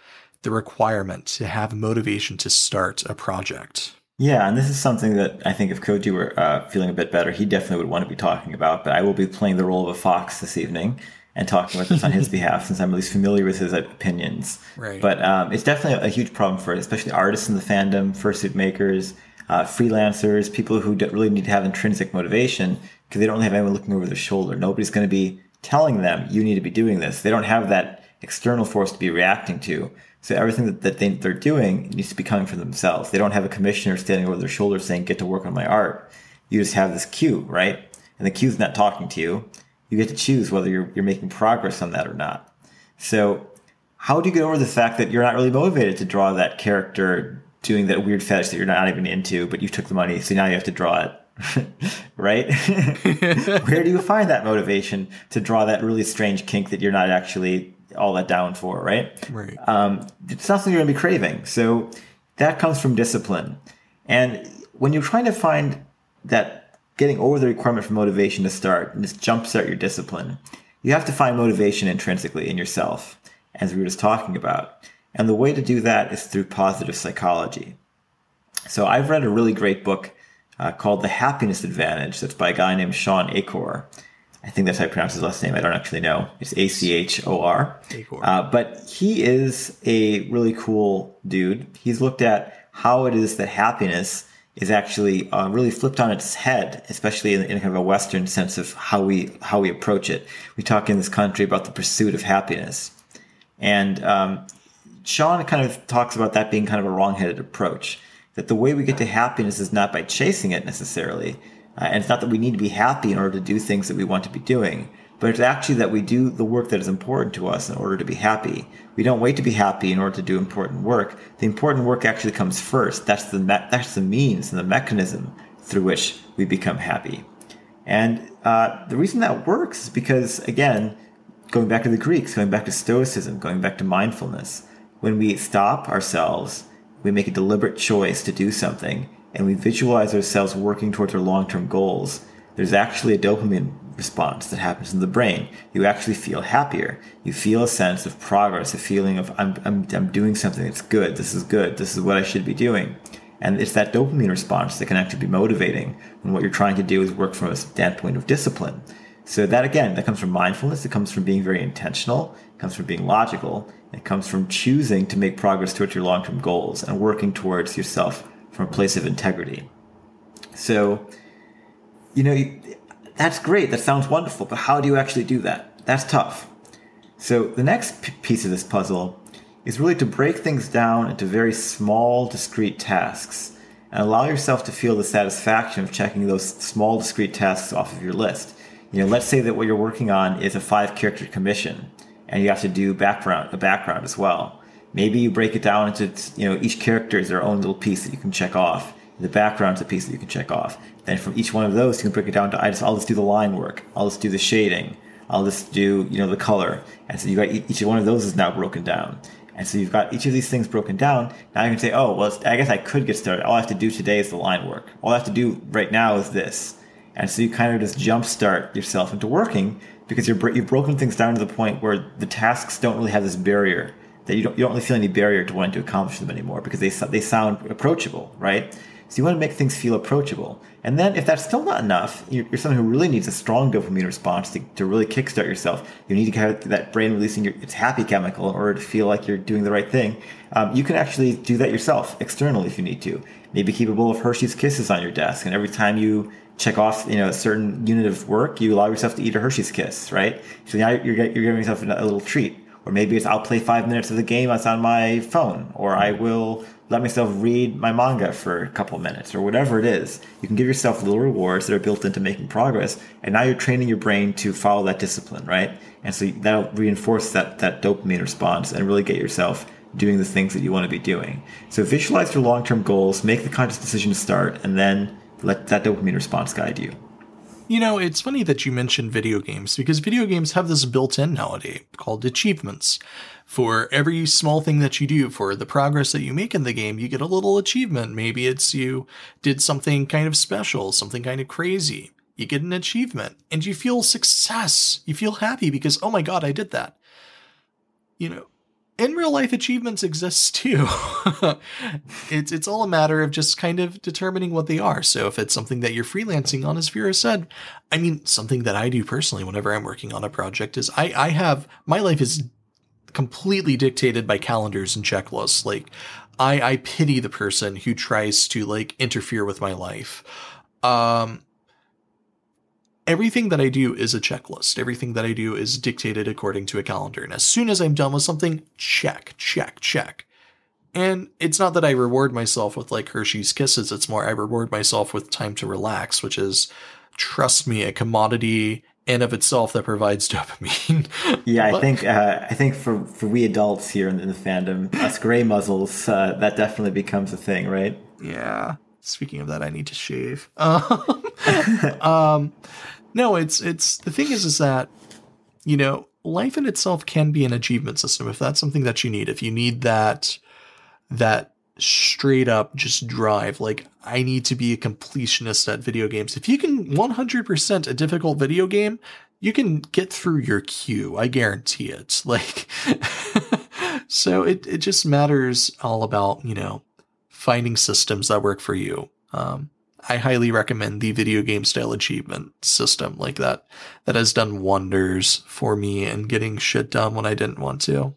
the requirement to have motivation to start a project? Yeah, and this is something that I think if Koji were uh, feeling a bit better, he definitely would want to be talking about. But I will be playing the role of a fox this evening and talking about this on his behalf since I'm at least familiar with his opinions. Right. But um, it's definitely a huge problem for especially artists in the fandom, fursuit makers, uh, freelancers, people who don't really need to have intrinsic motivation because they don't have anyone looking over their shoulder. Nobody's going to be telling them you need to be doing this. They don't have that external force to be reacting to. So everything that, that they, they're doing needs to be coming from themselves. They don't have a commissioner standing over their shoulder saying, get to work on my art. You just have this queue, right? And the queue's not talking to you. You get to choose whether you're, you're making progress on that or not. So how do you get over the fact that you're not really motivated to draw that character doing that weird fetish that you're not even into, but you took the money, so now you have to draw it right? Where do you find that motivation to draw that really strange kink that you're not actually all that down for, right? Right. Um, it's not something you're going to be craving. So that comes from discipline. And when you're trying to find that getting over the requirement for motivation to start and just jumpstart your discipline, you have to find motivation intrinsically in yourself, as we were just talking about. And the way to do that is through positive psychology. So I've read a really great book uh, called The Happiness Advantage. That's by a guy named Shawn Achor. I think that's how I pronounce his last name. I don't actually know. It's A C H O R. Uh, but he is a really cool dude. He's looked at how it is that happiness is actually uh, really flipped on its head, especially in, in, kind of a Western sense of how we how we approach it. We talk in this country about the pursuit of happiness, and um, Shawn kind of talks about that being kind of a wrongheaded approach that the way we get to happiness is not by chasing it necessarily. Uh, and it's not that we need to be happy in order to do things that we want to be doing, but it's actually that we do the work that is important to us in order to be happy. We don't wait to be happy in order to do important work. The important work actually comes first. That's the me- that's the means and the mechanism through which we become happy. And uh, the reason that works is because, again, going back to the Greeks, going back to Stoicism, going back to mindfulness, when we stop ourselves we make a deliberate choice to do something and we visualize ourselves working towards our long term goals, there's actually a dopamine response that happens in the brain. You actually feel happier. You feel a sense of progress, a feeling of, I'm, I'm, I'm doing something that's good. This is good. This is what I should be doing. And it's that dopamine response that can actually be motivating when what you're trying to do is work from a standpoint of discipline. So that again, that comes from mindfulness. It comes from being very intentional. It comes from being logical. It comes from choosing to make progress towards your long term goals and working towards yourself from a place of integrity. So, you know, that's great. That sounds wonderful. But how do you actually do that? That's tough. So, the next p- piece of this puzzle is really to break things down into very small, discrete tasks and allow yourself to feel the satisfaction of checking those small, discrete tasks off of your list. You know, let's say that what you're working on is a five character commission and you have to do background, a background as well. Maybe you break it down into, you know, each character is their own little piece that you can check off. The background is a piece that you can check off. Then from each one of those, you can break it down to, I just, I'll just do the line work. I'll just do the shading. I'll just do, you know, the color. And so you got each one of those is now broken down. And so you've got each of these things broken down. Now you can say, oh, well, I guess I could get started. All I have to do today is the line work. All I have to do right now is this. And so you kind of just jumpstart yourself into working because you're, you've broken things down to the point where the tasks don't really have this barrier that you don't, you don't really feel any barrier to wanting to accomplish them anymore because they, they sound approachable, right? So you want to make things feel approachable. And then if that's still not enough, you're, you're someone who really needs a strong dopamine response to, to really kickstart yourself. You need to have that brain releasing your, its happy chemical in order to feel like you're doing the right thing. Um, you can actually do that yourself externally if you need to. Maybe keep a bowl of Hershey's Kisses on your desk, and every time you check off you know a certain unit of work, you allow yourself to eat a Hershey's Kiss, right? So now you're, you're giving yourself a little treat. Or maybe it's I'll play five minutes of the game that's on my phone, or I will let myself read my manga for a couple minutes or whatever it is. You can give yourself little rewards that are built into making progress, and now you're training your brain to follow that discipline, right? And so that'll reinforce that that dopamine response and really get yourself doing the things that you want to be doing. So visualize your long-term goals, make the conscious decision to start, and then let that dopamine response guide you. You know, it's funny that you mentioned video games because video games have this built in nowadays called achievements. For every small thing that you do, for the progress that you make in the game, you get a little achievement. Maybe it's you did something kind of special, something kind of crazy. You get an achievement and you feel success. You feel happy because, oh my God, I did that. You know, in real life achievements exist too. it's it's all a matter of just kind of determining what they are. So if it's something that you're freelancing on, as Vero said, I mean something that I do personally whenever I'm working on a project is I I have my life is completely dictated by calendars and checklists. Like I I pity the person who tries to like interfere with my life. Um everything that I do is a checklist. Everything that I do is dictated according to a calendar. And as soon as I'm done with something, check, check, check. And it's not that I reward myself with like Hershey's Kisses, it's more I reward myself with time to relax, which is, trust me, a commodity in of itself that provides dopamine. yeah, I think uh, I think for, for we adults here in, in the fandom, us gray muzzles, uh, that definitely becomes a thing, right? Yeah. Speaking of that, I need to shave. Um, um, no, it's it's the thing is is that you know life in itself can be an achievement system if that's something that you need. If you need that that straight up just drive like I need to be a completionist at video games. If you can 100% a difficult video game, you can get through your queue. I guarantee it. Like so it it just matters all about, you know, finding systems that work for you. Um, I highly recommend the video game style achievement system like that. That has done wonders for me and getting shit done when I didn't want to.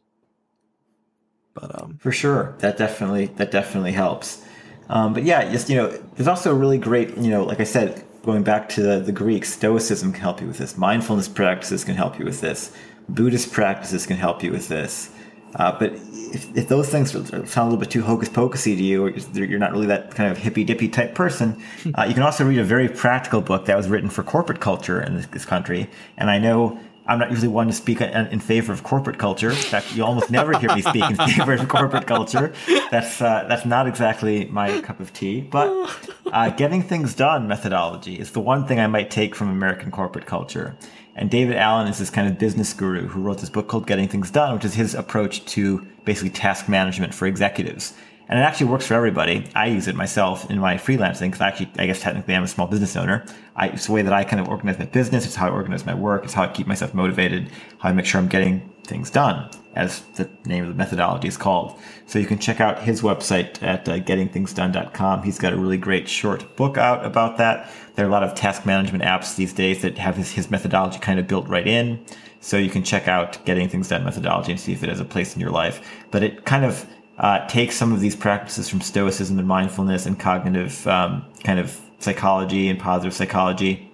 But um, for sure, that definitely that definitely helps. Um, but yeah, just you know, there's also a really great you know, like I said, going back to the, the Greek, Stoicism can help you with this. Mindfulness practices can help you with this. Buddhist practices can help you with this. Uh, but if, if those things sound a little bit too hocus pocusy to you, or you're not really that kind of hippy dippy type person, uh, you can also read a very practical book that was written for corporate culture in this, this country. And I know I'm not usually one to speak in favor of corporate culture. In fact, you almost never hear me speak in favor of corporate culture. That's uh, that's not exactly my cup of tea. But uh, getting things done methodology is the one thing I might take from American corporate culture. And David Allen is this kind of business guru who wrote this book called Getting Things Done, which is his approach to basically task management for executives. And it actually works for everybody. I use it myself in my freelancing because I actually, I guess technically I'm a small business owner. I, it's the way that I kind of organize my business. It's how I organize my work. It's how I keep myself motivated, how I make sure I'm getting things done, as the name of the methodology is called. So you can check out his website at uh, gettingthingsdone.com. He's got a really great short book out about that. There are a lot of task management apps these days that have his, his methodology kind of built right in. So you can check out Getting Things Done methodology and see if it has a place in your life. But it kind of uh, takes some of these practices from Stoicism and mindfulness and cognitive um, kind of psychology and positive psychology.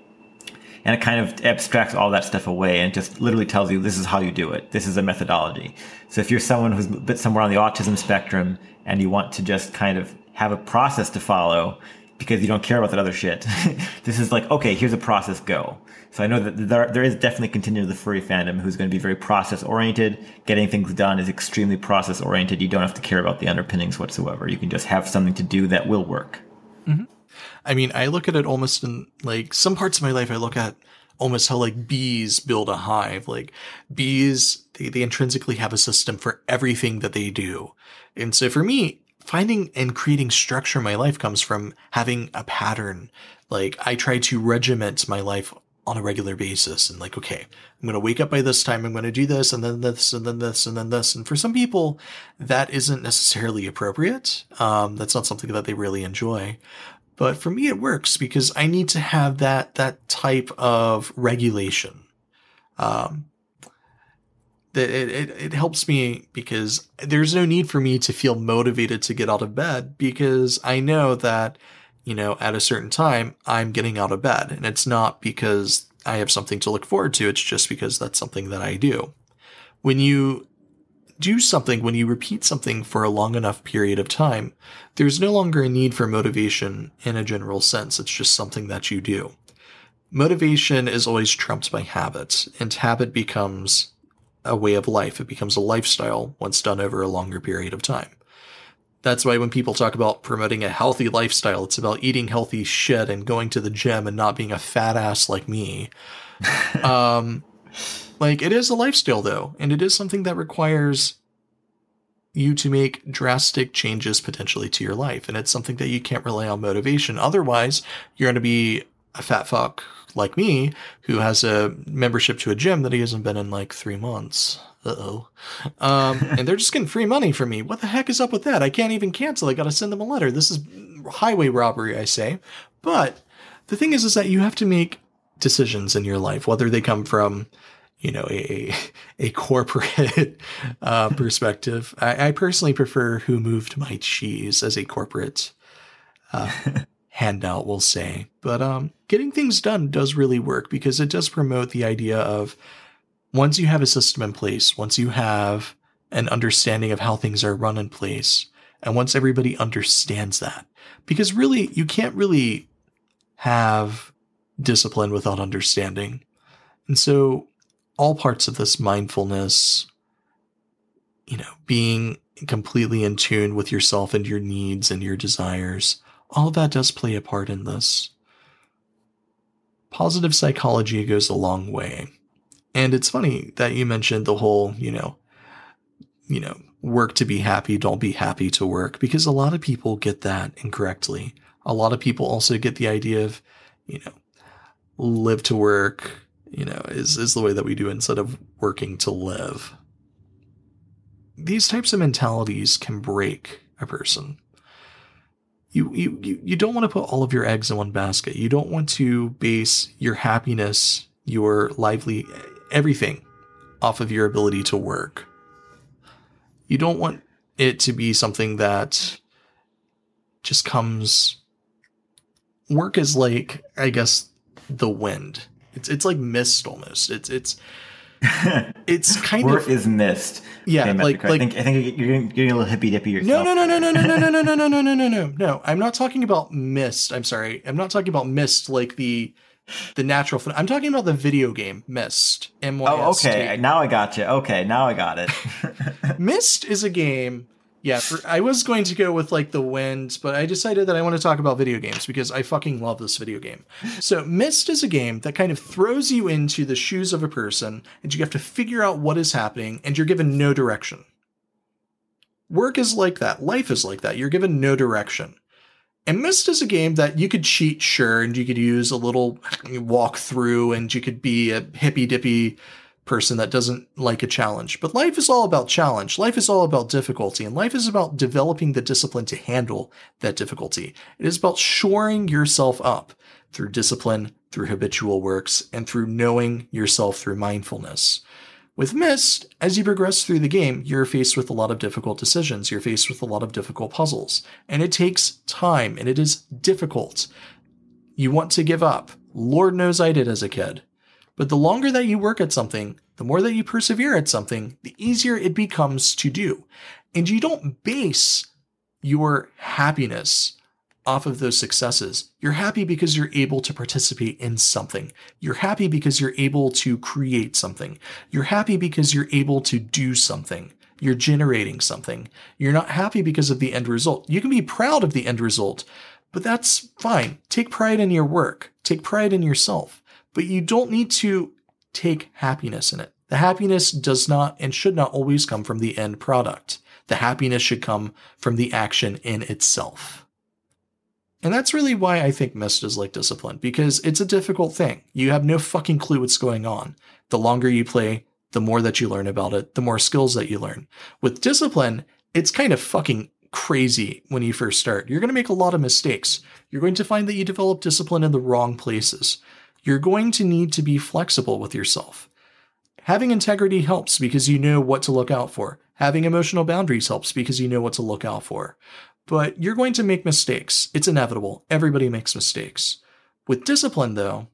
And it kind of abstracts all that stuff away and just literally tells you this is how you do it. This is a methodology. So if you're someone who's a bit somewhere on the autism spectrum and you want to just kind of have a process to follow, because you don't care about that other shit. this is like, okay, here's a process, go. So I know that there, there is definitely a contingent of the furry fandom who's going to be very process oriented. Getting things done is extremely process oriented. You don't have to care about the underpinnings whatsoever. You can just have something to do that will work. Mm-hmm. I mean, I look at it almost in like some parts of my life, I look at almost how like bees build a hive. Like bees, they, they intrinsically have a system for everything that they do. And so for me, finding and creating structure in my life comes from having a pattern. Like I try to regiment my life on a regular basis and like, okay, I'm going to wake up by this time. I'm going to do this and then this and then this and then this. And for some people, that isn't necessarily appropriate. Um, that's not something that they really enjoy. But for me, it works because I need to have that, that type of regulation. Um, that it, it, it helps me because there's no need for me to feel motivated to get out of bed because I know that, you know, at a certain time I'm getting out of bed and it's not because I have something to look forward to. It's just because that's something that I do. When you do something, when you repeat something for a long enough period of time, there's no longer a need for motivation in a general sense. It's just something that you do. Motivation is always trumped by habit and habit becomes a way of life. It becomes a lifestyle once done over a longer period of time. That's why when people talk about promoting a healthy lifestyle, it's about eating healthy shit and going to the gym and not being a fat ass like me. um, like it is a lifestyle though, and it is something that requires you to make drastic changes potentially to your life. And it's something that you can't rely on motivation. Otherwise, you're going to be a fat fuck like me who has a membership to a gym that he hasn't been in like three months. Uh oh. Um, and they're just getting free money from me. What the heck is up with that? I can't even cancel. I got to send them a letter. This is highway robbery, I say. But the thing is, is that you have to make decisions in your life, whether they come from, you know, a, a corporate uh, perspective. I, I, personally prefer who moved my cheese as a corporate uh, handout, we'll say. But um, getting things done does really work because it does promote the idea of once you have a system in place, once you have an understanding of how things are run in place, and once everybody understands that, because really, you can't really have discipline without understanding. And so, all parts of this mindfulness, you know, being completely in tune with yourself and your needs and your desires, all that does play a part in this. Positive psychology goes a long way. And it's funny that you mentioned the whole, you know, you know, work to be happy, don't be happy to work, because a lot of people get that incorrectly. A lot of people also get the idea of, you know, live to work, you know, is, is the way that we do instead of working to live. These types of mentalities can break a person you, you, you don't want to put all of your eggs in one basket. You don't want to base your happiness, your lively, everything off of your ability to work. You don't want it to be something that just comes. Work is like, I guess, the wind. It's it's like mist almost. It's it's it's kind Work of is mist. Yeah, like, like I think I think you're getting, a little hippy dippy yourself. No, no, no, no, no, no, no, no, no, no, no, no, no, no, no. I'm not talking about mist. I'm sorry. I'm not talking about mist like the the natural. I'm talking about the video game Myst. M-Y-S-T. Oh, okay. Now I got you. Okay, now I got it. Myst is a game yeah, for, I was going to go with like the wind, but I decided that I want to talk about video games because I fucking love this video game. So, Myst is a game that kind of throws you into the shoes of a person and you have to figure out what is happening and you're given no direction. Work is like that. Life is like that. You're given no direction. And Myst is a game that you could cheat, sure, and you could use a little walkthrough and you could be a hippy dippy person that doesn't like a challenge. But life is all about challenge. Life is all about difficulty, and life is about developing the discipline to handle that difficulty. It is about shoring yourself up through discipline, through habitual works, and through knowing yourself through mindfulness. With Myst, as you progress through the game, you're faced with a lot of difficult decisions. You're faced with a lot of difficult puzzles. And it takes time and it is difficult. You want to give up. Lord knows I did as a kid. But the longer that you work at something, the more that you persevere at something, the easier it becomes to do. And you don't base your happiness off of those successes. You're happy because you're able to participate in something. You're happy because you're able to create something. You're happy because you're able to do something. You're generating something. You're not happy because of the end result. You can be proud of the end result, but that's fine. Take pride in your work. Take pride in yourself. But you don't need to take happiness in it. The happiness does not and should not always come from the end product. The happiness should come from the action in itself. And that's really why I think is like discipline, because it's a difficult thing. You have no fucking clue what's going on. The longer you play, the more that you learn about it, the more skills that you learn. With discipline, it's kind of fucking crazy when you first start. You're going to make a lot of mistakes. You're going to find that you develop discipline in the wrong places. You're going to need to be flexible with yourself. Having integrity helps because you know what to look out for. Having emotional boundaries helps because you know what to look out for. But you're going to make mistakes. It's inevitable. Everybody makes mistakes. With discipline, though,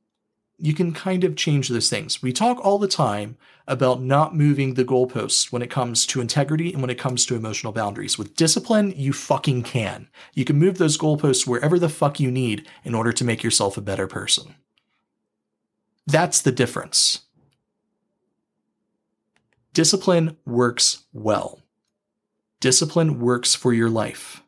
you can kind of change those things. We talk all the time about not moving the goalposts when it comes to integrity and when it comes to emotional boundaries. With discipline, you fucking can. You can move those goalposts wherever the fuck you need in order to make yourself a better person. That's the difference. Discipline works well. Discipline works for your life.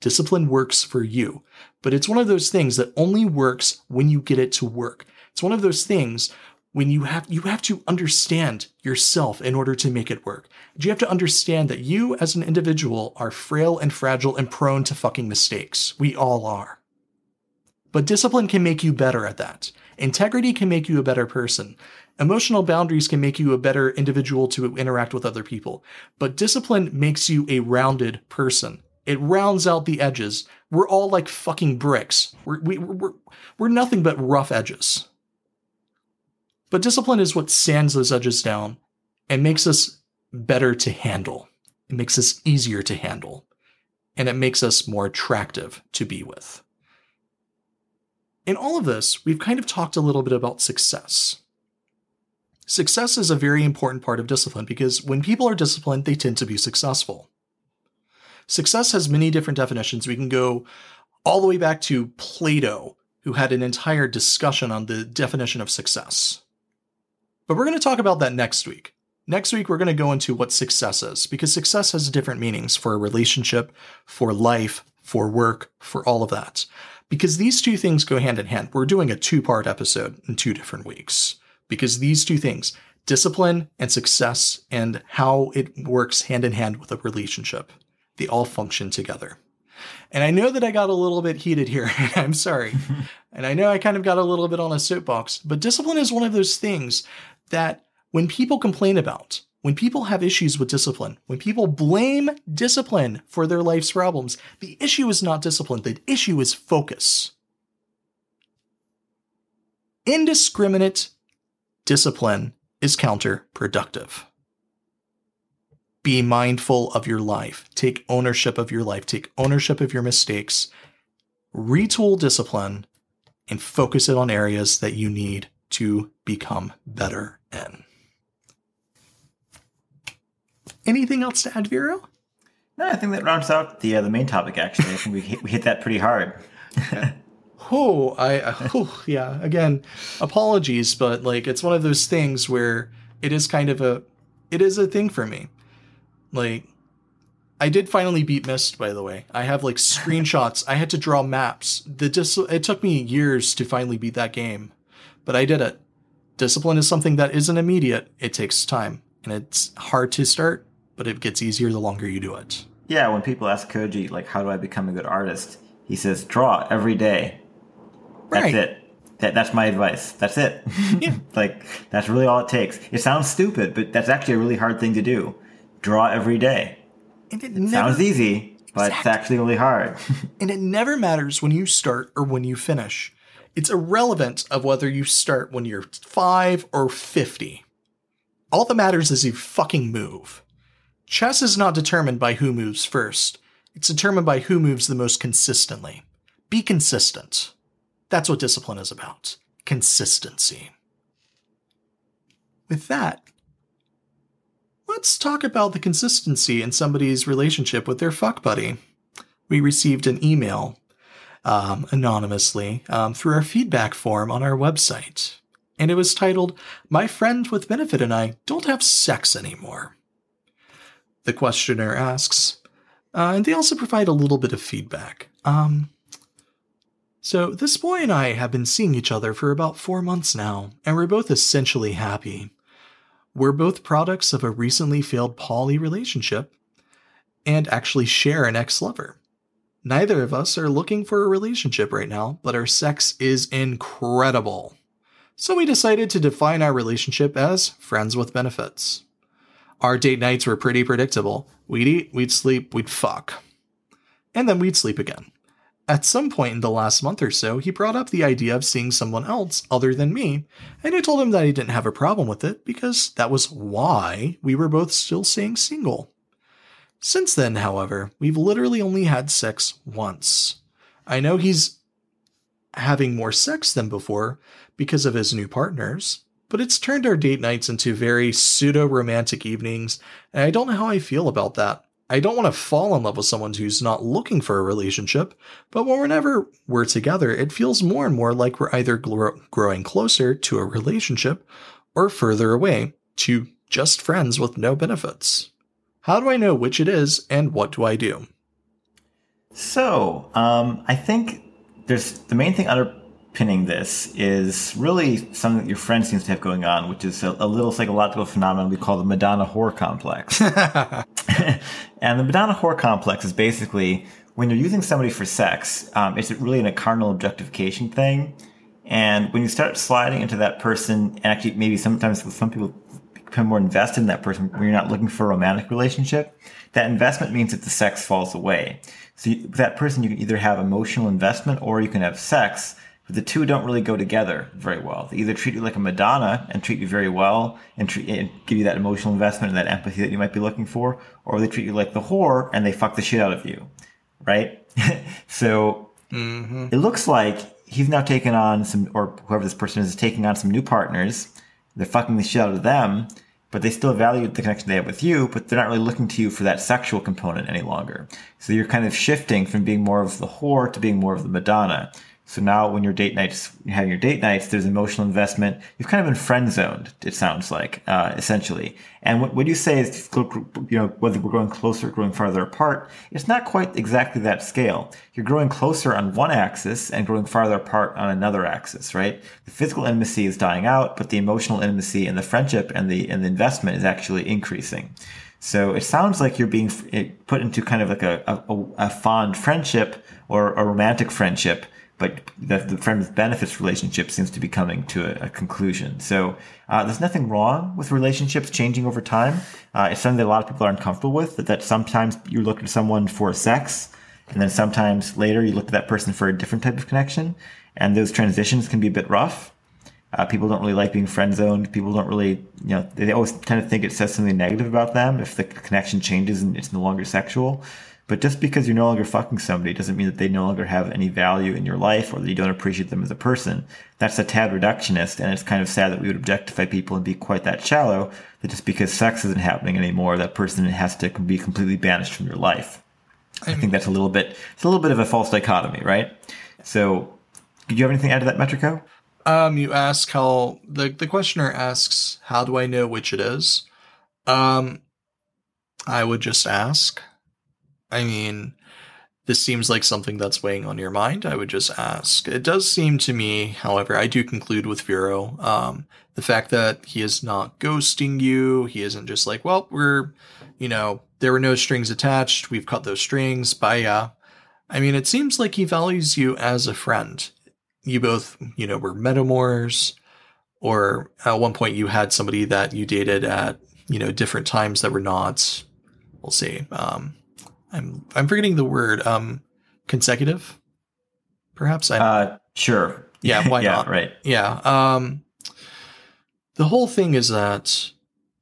Discipline works for you. But it's one of those things that only works when you get it to work. It's one of those things when you have you have to understand yourself in order to make it work. You have to understand that you as an individual are frail and fragile and prone to fucking mistakes. We all are. But discipline can make you better at that. Integrity can make you a better person. Emotional boundaries can make you a better individual to interact with other people. But discipline makes you a rounded person. It rounds out the edges. We're all like fucking bricks. We're, we, we're, we're nothing but rough edges. But discipline is what sands those edges down and makes us better to handle. It makes us easier to handle. And it makes us more attractive to be with. In all of this, we've kind of talked a little bit about success. Success is a very important part of discipline because when people are disciplined, they tend to be successful. Success has many different definitions. We can go all the way back to Plato, who had an entire discussion on the definition of success. But we're going to talk about that next week. Next week, we're going to go into what success is, because success has different meanings for a relationship, for life, for work, for all of that. Because these two things go hand in hand. We're doing a two part episode in two different weeks. Because these two things, discipline and success, and how it works hand in hand with a relationship, they all function together. And I know that I got a little bit heated here. I'm sorry. and I know I kind of got a little bit on a soapbox, but discipline is one of those things that when people complain about, when people have issues with discipline, when people blame discipline for their life's problems, the issue is not discipline, the issue is focus. Indiscriminate discipline is counterproductive. Be mindful of your life. Take ownership of your life. Take ownership of your mistakes. Retool discipline and focus it on areas that you need to become better in. Anything else to add, Vero? No, I think that rounds out the uh, the main topic. Actually, I think we hit, we hit that pretty hard. oh, I oh yeah. Again, apologies, but like it's one of those things where it is kind of a it is a thing for me. Like I did finally beat Myst, by the way. I have like screenshots. I had to draw maps. The dis- it took me years to finally beat that game but I did it. Discipline is something that isn't immediate, it takes time. And it's hard to start, but it gets easier the longer you do it. Yeah, when people ask Koji, like, how do I become a good artist? He says, draw every day. That's right. it. That, that's my advice. That's it. Yeah. like, that's really all it takes. It sounds stupid, but that's actually a really hard thing to do. Draw every day. And it, never, sounds easy, but exactly. it's actually really hard. and it never matters when you start or when you finish. It's irrelevant of whether you start when you're 5 or 50. All that matters is you fucking move. Chess is not determined by who moves first. It's determined by who moves the most consistently. Be consistent. That's what discipline is about. Consistency. With that, let's talk about the consistency in somebody's relationship with their fuck buddy. We received an email um, anonymously um, through our feedback form on our website. And it was titled, My Friend with Benefit and I Don't Have Sex Anymore. The questioner asks, uh, and they also provide a little bit of feedback. Um, so, this boy and I have been seeing each other for about four months now, and we're both essentially happy. We're both products of a recently failed poly relationship and actually share an ex lover. Neither of us are looking for a relationship right now, but our sex is incredible. So we decided to define our relationship as friends with benefits. Our date nights were pretty predictable. We'd eat, we'd sleep, we'd fuck. And then we'd sleep again. At some point in the last month or so, he brought up the idea of seeing someone else other than me, and I told him that I didn't have a problem with it because that was why we were both still staying single. Since then, however, we've literally only had sex once. I know he's having more sex than before because of his new partners, but it's turned our date nights into very pseudo romantic evenings, and I don't know how I feel about that. I don't want to fall in love with someone who's not looking for a relationship, but whenever we're together, it feels more and more like we're either gro- growing closer to a relationship or further away to just friends with no benefits. How do I know which it is, and what do I do? So, um, I think there's the main thing underpinning this is really something that your friend seems to have going on, which is a, a little psychological phenomenon we call the Madonna whore complex. and the Madonna whore complex is basically when you're using somebody for sex, um, it's really in a carnal objectification thing. And when you start sliding into that person, and actually maybe sometimes with some people become more invested in that person when you're not looking for a romantic relationship, that investment means that the sex falls away. So you, that person, you can either have emotional investment or you can have sex, the two don't really go together very well. They either treat you like a Madonna and treat you very well and, treat, and give you that emotional investment and that empathy that you might be looking for, or they treat you like the whore and they fuck the shit out of you, right? so mm-hmm. it looks like he's now taken on some, or whoever this person is, is taking on some new partners they're fucking the shit out of them, but they still value the connection they have with you, but they're not really looking to you for that sexual component any longer. So you're kind of shifting from being more of the whore to being more of the Madonna. So now when your date nights, you're having your date nights, there's emotional investment. You've kind of been friend zoned, it sounds like, uh, essentially. And what, what you say is, you know, whether we're growing closer or growing farther apart, it's not quite exactly that scale. You're growing closer on one axis and growing farther apart on another axis, right? The physical intimacy is dying out, but the emotional intimacy and the friendship and the, and the investment is actually increasing. So it sounds like you're being put into kind of like a, a, a fond friendship or a romantic friendship but the, the friend with benefits relationship seems to be coming to a, a conclusion. So uh, there's nothing wrong with relationships changing over time. Uh, it's something that a lot of people are uncomfortable with. That, that sometimes you look at someone for sex, and then sometimes later you look at that person for a different type of connection, and those transitions can be a bit rough. Uh, people don't really like being friend zoned. People don't really, you know, they always tend to think it says something negative about them if the connection changes and it's no longer sexual. But just because you're no longer fucking somebody doesn't mean that they no longer have any value in your life or that you don't appreciate them as a person. That's a tad reductionist, and it's kind of sad that we would objectify people and be quite that shallow that just because sex isn't happening anymore, that person has to be completely banished from your life. I think that's a little bit it's a little bit of a false dichotomy, right? So, do you have anything to add to that, Metrico? Um, you ask how the the questioner asks, "How do I know which it is?" Um, I would just ask, I mean, this seems like something that's weighing on your mind. I would just ask. It does seem to me, however, I do conclude with Vero, um, the fact that he is not ghosting you. He isn't just like, well, we're, you know, there were no strings attached. We've cut those strings. Bye, yeah. I mean, it seems like he values you as a friend. You both, you know, were metamors, or at one point you had somebody that you dated at, you know, different times that were not, we'll see, um, I'm I'm forgetting the word. Um, consecutive, perhaps. I uh, sure. Yeah. Why yeah, not? Right. Yeah. Um, the whole thing is that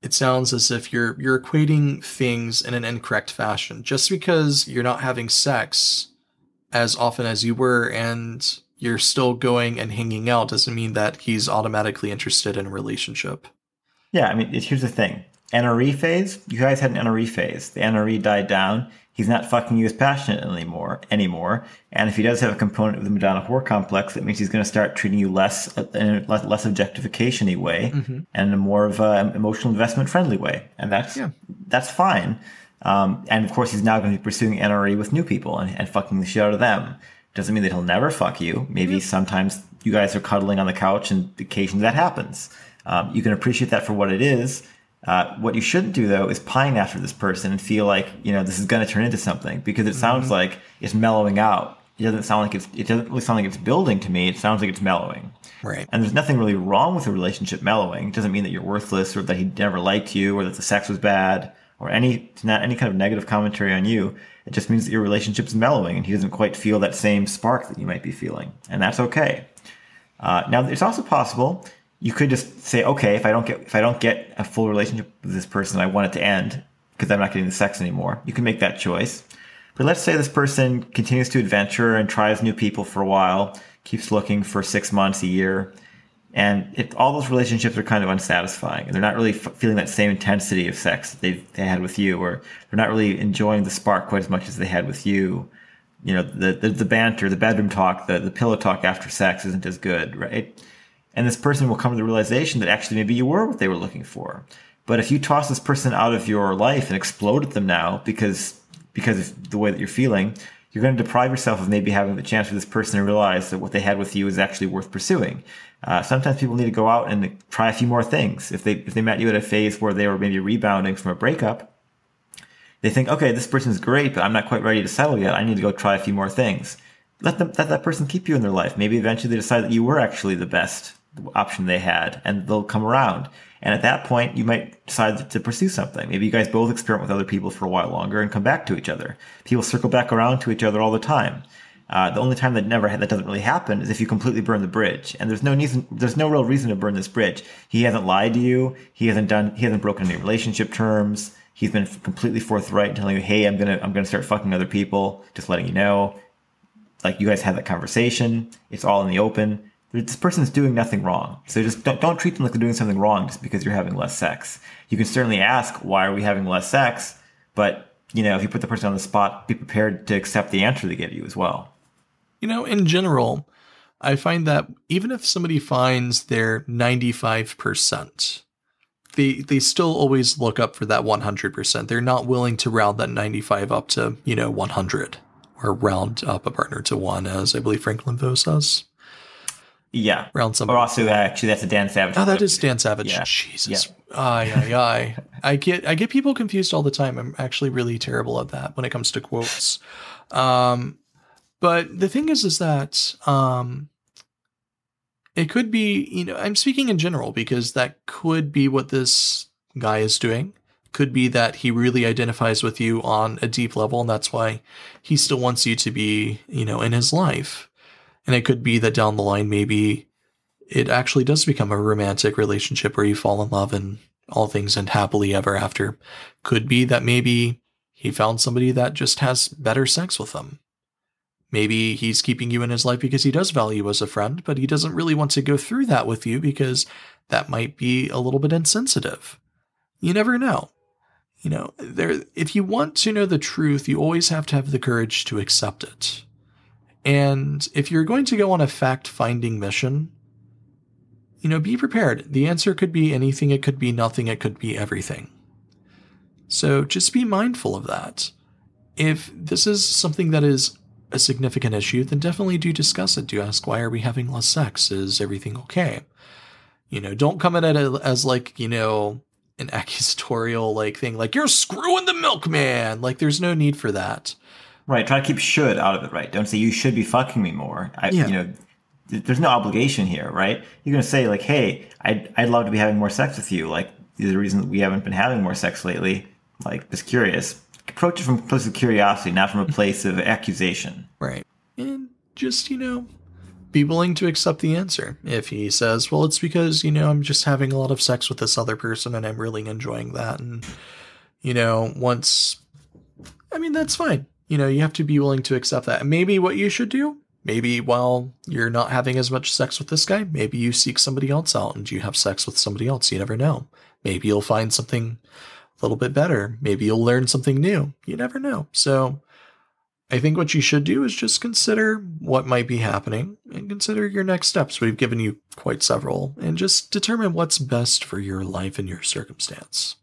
it sounds as if you're you're equating things in an incorrect fashion. Just because you're not having sex as often as you were, and you're still going and hanging out, doesn't mean that he's automatically interested in a relationship. Yeah, I mean, here's the thing. NRE phase, you guys had an NRE phase. The NRE died down he's not fucking you as passionate anymore anymore. And if he does have a component of the Madonna whore complex, that means he's going to start treating you less in a less objectification way mm-hmm. and in a more of an emotional investment friendly way. And that's yeah. that's fine. Um, and of course, he's now going to be pursuing NRE with new people and, and fucking the shit out of them. Doesn't mean that he'll never fuck you. Maybe sometimes you guys are cuddling on the couch and occasionally that happens. Um, you can appreciate that for what it is uh, what you shouldn't do though is pine after this person and feel like you know this is going to turn into something because it sounds mm-hmm. like it's mellowing out. It doesn't sound like it's. It doesn't really sound like it's building to me. It sounds like it's mellowing. Right. And there's nothing really wrong with a relationship mellowing. It doesn't mean that you're worthless or that he never liked you or that the sex was bad or any not any kind of negative commentary on you. It just means that your relationship's mellowing and he doesn't quite feel that same spark that you might be feeling, and that's okay. Uh, now, it's also possible you could just say, okay, if I don't get if I don't get a full relationship with this person, I want it to end because I'm not getting the sex anymore. You can make that choice. But let's say this person continues to adventure and tries new people for a while, keeps looking for six months, a year, and if all those relationships are kind of unsatisfying, and they're not really f- feeling that same intensity of sex that they they had with you, or they're not really enjoying the spark quite as much as they had with you. You know, the the, the banter, the bedroom talk, the the pillow talk after sex isn't as good, right? And this person will come to the realization that actually maybe you were what they were looking for. But if you toss this person out of your life and explode at them now because because of the way that you're feeling, you're going to deprive yourself of maybe having the chance for this person to realize that what they had with you is actually worth pursuing. Uh, sometimes people need to go out and try a few more things. If they if they met you at a phase where they were maybe rebounding from a breakup, they think, okay, this person's great, but I'm not quite ready to settle yet. I need to go try a few more things. Let them let that person keep you in their life. Maybe eventually they decide that you were actually the best option they had and they'll come around. And at that point, you might decide to pursue something. Maybe you guys both experiment with other people for a while longer and come back to each other. People circle back around to each other all the time. Uh, the only time that never that doesn't really happen is if you completely burn the bridge, and there's no reason, there's no real reason to burn this bridge. He hasn't lied to you. He hasn't done, he hasn't broken any relationship terms. He's been completely forthright in telling you, "Hey, I'm gonna, I'm gonna start fucking other people." Just letting you know. Like you guys had that conversation. It's all in the open this person's doing nothing wrong. So just don't, don't treat them like they're doing something wrong just because you're having less sex. You can certainly ask, why are we having less sex? But, you know, if you put the person on the spot, be prepared to accept the answer they give you as well. You know, in general, I find that even if somebody finds their 95%, they, they still always look up for that 100%. They're not willing to round that 95 up to, you know, 100 or round up a partner to one, as I believe Franklin Veaux says. Yeah. Around some. Or also, actually, that's a Dan Savage. Oh, that is Dan Savage. Yeah. Jesus. Yeah. Ay, ay, ay. I get, I get people confused all the time. I'm actually really terrible at that when it comes to quotes. Um, but the thing is, is that, um, it could be, you know, I'm speaking in general because that could be what this guy is doing. Could be that he really identifies with you on a deep level, and that's why he still wants you to be, you know, in his life. And it could be that down the line, maybe it actually does become a romantic relationship where you fall in love and all things end happily ever after. Could be that maybe he found somebody that just has better sex with him. Maybe he's keeping you in his life because he does value you as a friend, but he doesn't really want to go through that with you because that might be a little bit insensitive. You never know. You know, there if you want to know the truth, you always have to have the courage to accept it. And if you're going to go on a fact finding mission, you know, be prepared. The answer could be anything, it could be nothing, it could be everything. So just be mindful of that. If this is something that is a significant issue, then definitely do discuss it. Do ask, why are we having less sex? Is everything okay? You know, don't come at it as like, you know, an accusatorial like thing, like you're screwing the milkman. Like there's no need for that. Right. Try to keep should out of it. Right. Don't say you should be fucking me more. I, yeah. You know, there's no obligation here, right? You're gonna say like, hey, I'd I'd love to be having more sex with you. Like, the reasons we haven't been having more sex lately. Like, just curious. Approach it from a place of curiosity, not from a place of accusation. Right. And just you know, be willing to accept the answer. If he says, well, it's because you know I'm just having a lot of sex with this other person and I'm really enjoying that, and you know, once, I mean, that's fine you know, you have to be willing to accept that. And maybe what you should do, maybe while you're not having as much sex with this guy, maybe you seek somebody else out and you have sex with somebody else. You never know. Maybe you'll find something a little bit better. Maybe you'll learn something new. You never know. So I think what you should do is just consider what might be happening and consider your next steps. We've given you quite several and just determine what's best for your life and your circumstance.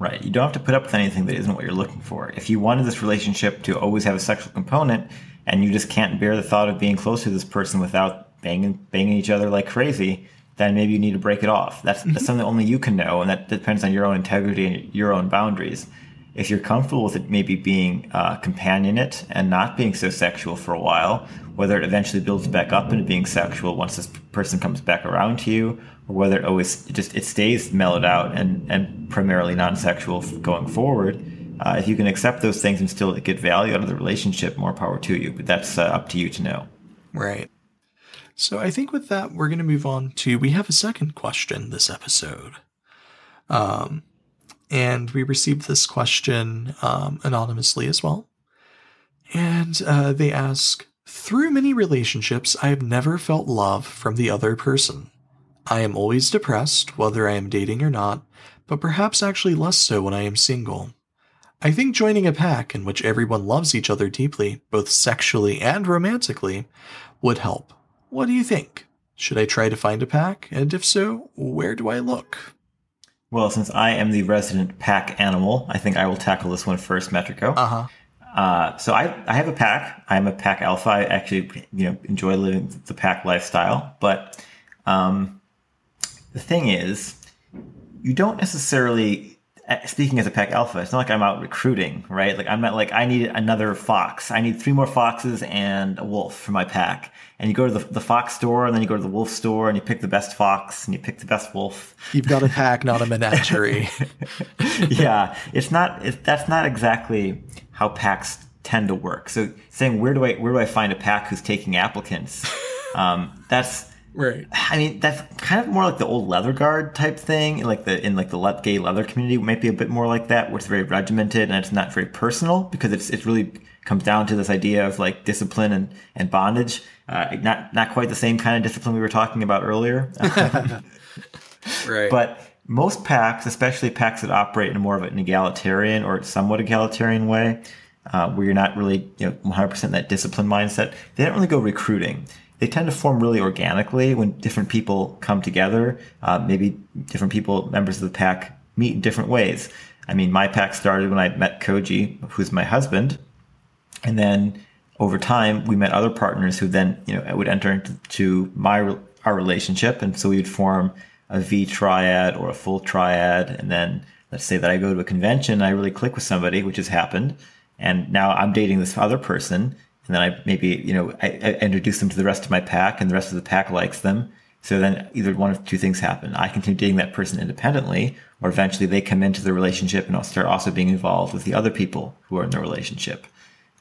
Right. You don't have to put up with anything that isn't what you're looking for. If you wanted this relationship to always have a sexual component and you just can't bear the thought of being close to this person without banging banging each other like crazy, then maybe you need to break it off. That's, that's something only you can know, and that depends on your own integrity and your own boundaries. If you're comfortable with it maybe being uh, companionate and not being so sexual for a while, whether it eventually builds back up into being sexual once this person comes back around to you, whether it always it just it stays mellowed out and and primarily non-sexual going forward. Uh, if you can accept those things and still get value out of the relationship, more power to you. But that's uh, up to you to know. Right. So I think with that, we're going to move on to we have a second question this episode. Um, and we received this question um, anonymously as well. And uh, they ask Through many relationships, I have never felt love from the other person. I am always depressed, whether I am dating or not, but perhaps actually less so when I am single. I think joining a pack in which everyone loves each other deeply, both sexually and romantically, would help. What do you think? Should I try to find a pack? And if so, where do I look? Well, since I am the resident pack animal, I think I will tackle this one first, Metrico. Uh-huh. Uh, so I, I have a pack. I'm a pack alpha. I actually, you know, enjoy living the pack lifestyle. But um, the thing is, you don't necessarily. uh, Speaking as a pack alpha, it's not like I'm out recruiting, right? Like I'm not like I need another fox. I need three more foxes and a wolf for my pack. And you go to the, the fox store, and then you go to the wolf store, and you pick the best fox, and you pick the best wolf. You've got a pack, not a menagerie. yeah, it's not. It, that's not exactly how packs tend to work. So saying where do I where do I find a pack who's taking applicants? Um, that's right. I mean that's kind of more like the old leather guard type thing, like the in like the le- gay leather community might be a bit more like that, where it's very regimented and it's not very personal because it's it really comes down to this idea of like discipline and and bondage. Uh, not not quite the same kind of discipline we were talking about earlier. Right. But most packs, especially packs that operate in more of an egalitarian or somewhat egalitarian way, uh, where you're not really you know 100% that discipline mindset, they don't really go recruiting. They tend to form really organically when different people come together. Uh, maybe different people, members of the pack, meet in different ways. I mean, my pack started when I met Koji, who's my husband, and then over time we met other partners who then you know would enter into my our relationship, and so we would form a V triad or a full triad, and then let's say that I go to a convention and I really click with somebody, which has happened, and now I'm dating this other person, and then I maybe you know I, I introduce them to the rest of my pack, and the rest of the pack likes them. So then either one of two things happen. I continue dating that person independently, or eventually they come into the relationship and I'll start also being involved with the other people who are in the relationship.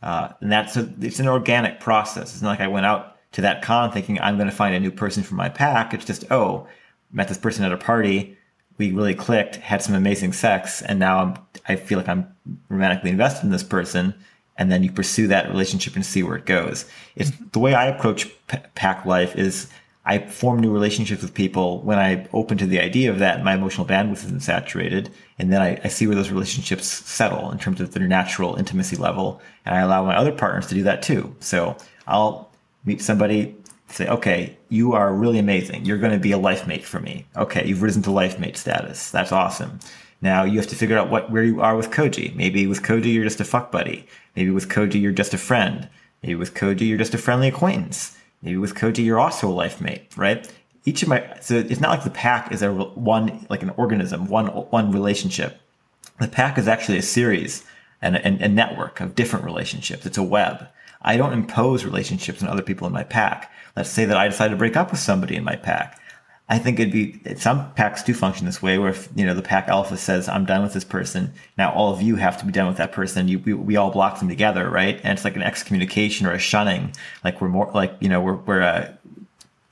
Uh, and that's a, it's an organic process. It's not like I went out to that con thinking I'm going to find a new person for my pack. It's just, oh, met this person at a party. We really clicked, had some amazing sex, and now I'm, I feel like I'm romantically invested in this person. And then you pursue that relationship and see where it goes. It's mm-hmm. the way I approach p- pack life is I form new relationships with people when I open to the idea of that my emotional bandwidth isn't saturated. And then I, I see where those relationships settle in terms of their natural intimacy level. And I allow my other partners to do that too. So I'll meet somebody, say, okay, you are really amazing. You're going to be a life mate for me. Okay, you've risen to life mate status. That's awesome. Now you have to figure out what where you are with Koji. Maybe with Koji you're just a fuck buddy. Maybe with Koji you're just a friend. Maybe with Koji you're just a friendly acquaintance. Maybe with Koji you're also a life mate, right? Each of my so it's not like the pack is a one like an organism, one one relationship. The pack is actually a series and a, and a network of different relationships. It's a web. I don't impose relationships on other people in my pack. Let's say that I decide to break up with somebody in my pack. I think it'd be some packs do function this way, where if you know the pack alpha says I'm done with this person, now all of you have to be done with that person. You we, we all block them together, right? And it's like an excommunication or a shunning. Like we're more like you know we're we're uh,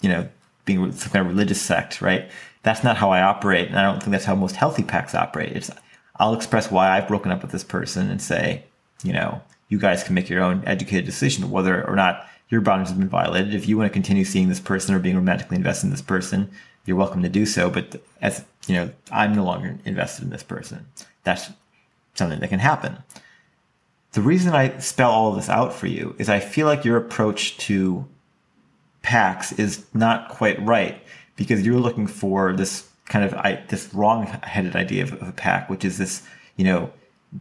you know being some kind of religious sect, right? That's not how I operate, and I don't think that's how most healthy packs operate. It's I'll express why I've broken up with this person and say, you know, you guys can make your own educated decision whether or not your boundaries have been violated. If you want to continue seeing this person or being romantically invested in this person, you're welcome to do so. But as you know, I'm no longer invested in this person. That's something that can happen. The reason I spell all this out for you is I feel like your approach to packs is not quite right because you're looking for this kind of I, this wrong-headed idea of, of a pack, which is this, you know,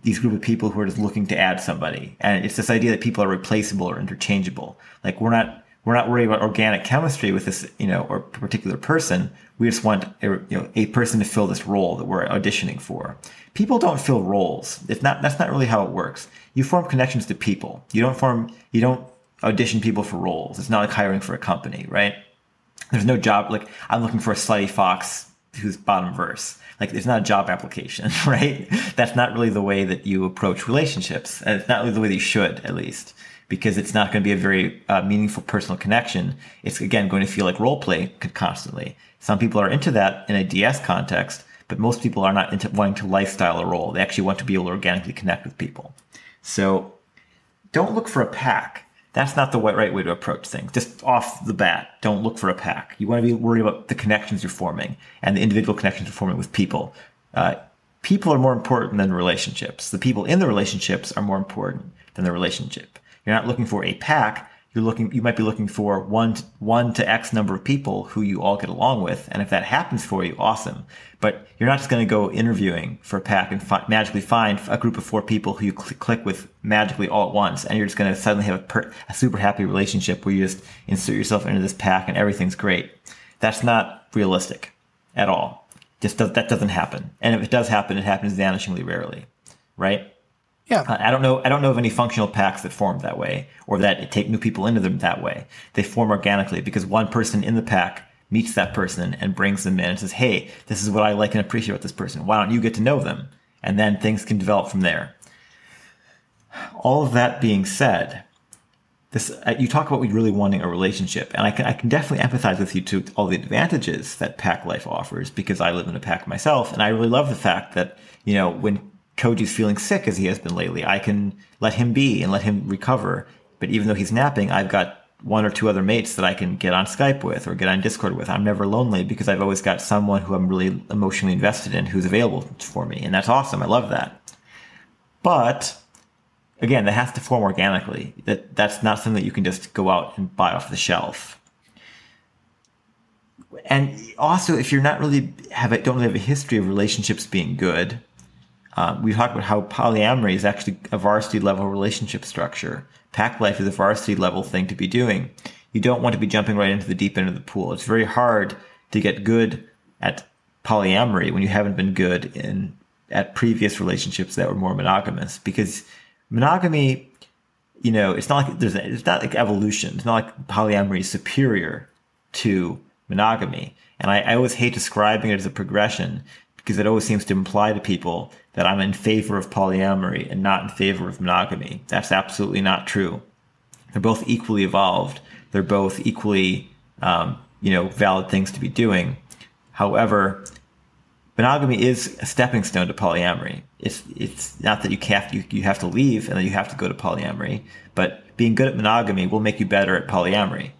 these group of people who are just looking to add somebody, and it's this idea that people are replaceable or interchangeable. Like we're not we're not worried about organic chemistry with this, you know, or particular person. We just want a, you know a person to fill this role that we're auditioning for. People don't fill roles. It's not that's not really how it works. You form connections to people. You don't form you don't audition people for roles. It's not like hiring for a company, right? There's no job like I'm looking for a slutty fox who's bottom verse. Like it's not a job application, right? That's not really the way that you approach relationships. And it's not really the way that you should, at least, because it's not going to be a very uh, meaningful personal connection. It's again going to feel like role play constantly. Some people are into that in a DS context, but most people are not into wanting to lifestyle a role. They actually want to be able to organically connect with people. So don't look for a pack that's not the right way to approach things. Just off the bat, don't look for a pack. You want to be worried about the connections you're forming and the individual connections you're forming with people. Uh, people are more important than relationships. The people in the relationships are more important than the relationship. You're not looking for a pack you're looking you might be looking for one to, one to x number of people who you all get along with and if that happens for you awesome. But you're not just going to go interviewing for a pack and fi- magically find a group of four people who you cl- click with magically all at once and you're just going to suddenly have a, per- a super happy relationship where you just insert yourself into this pack and everything's great. That's not realistic at all. Just does, that doesn't happen. And if it does happen it happens vanishingly rarely right yeah. Uh, I don't know. I don't know of any functional packs that form that way or that take new people into them that way. They form organically because one person in the pack meets that person and brings them in and says, Hey, this is what I like and appreciate about this person. Why don't you get to know them? And then things can develop from there. All of that being said, this, uh, you talk about really wanting a relationship, and I can, I can definitely empathize with you to all the advantages that pack life offers because I live in a pack myself, and I really love the fact that you know when Koji's feeling sick as he has been lately. I can let him be and let him recover. But even though he's napping, I've got one or two other mates that I can get on Skype with or get on Discord with. I'm never lonely because I've always got someone who I'm really emotionally invested in who's available for me. And that's awesome. I love that. But again, that has to form organically. That that's not something that you can just go out and buy off the shelf. And also, if you're not really have a, don't really have a history of relationships being good, uh, we talked about how polyamory is actually a varsity level relationship structure. Pack life is a varsity level thing to be doing. You don't want to be jumping right into the deep end of the pool. It's very hard to get good at polyamory when you haven't been good in at previous relationships that were more monogamous because monogamy you know it's not like there's a, it's not like evolution it's not like polyamory is superior to monogamy and I, I always hate describing it as a progression because it always seems to imply to people that I'm in favor of polyamory and not in favor of monogamy. That's absolutely not true. They're both equally evolved. They're both equally, um, you know, valid things to be doing. However, monogamy is a stepping stone to polyamory. It's it's not that you have you, you have to leave and then you have to go to polyamory, but being good at monogamy will make you better at polyamory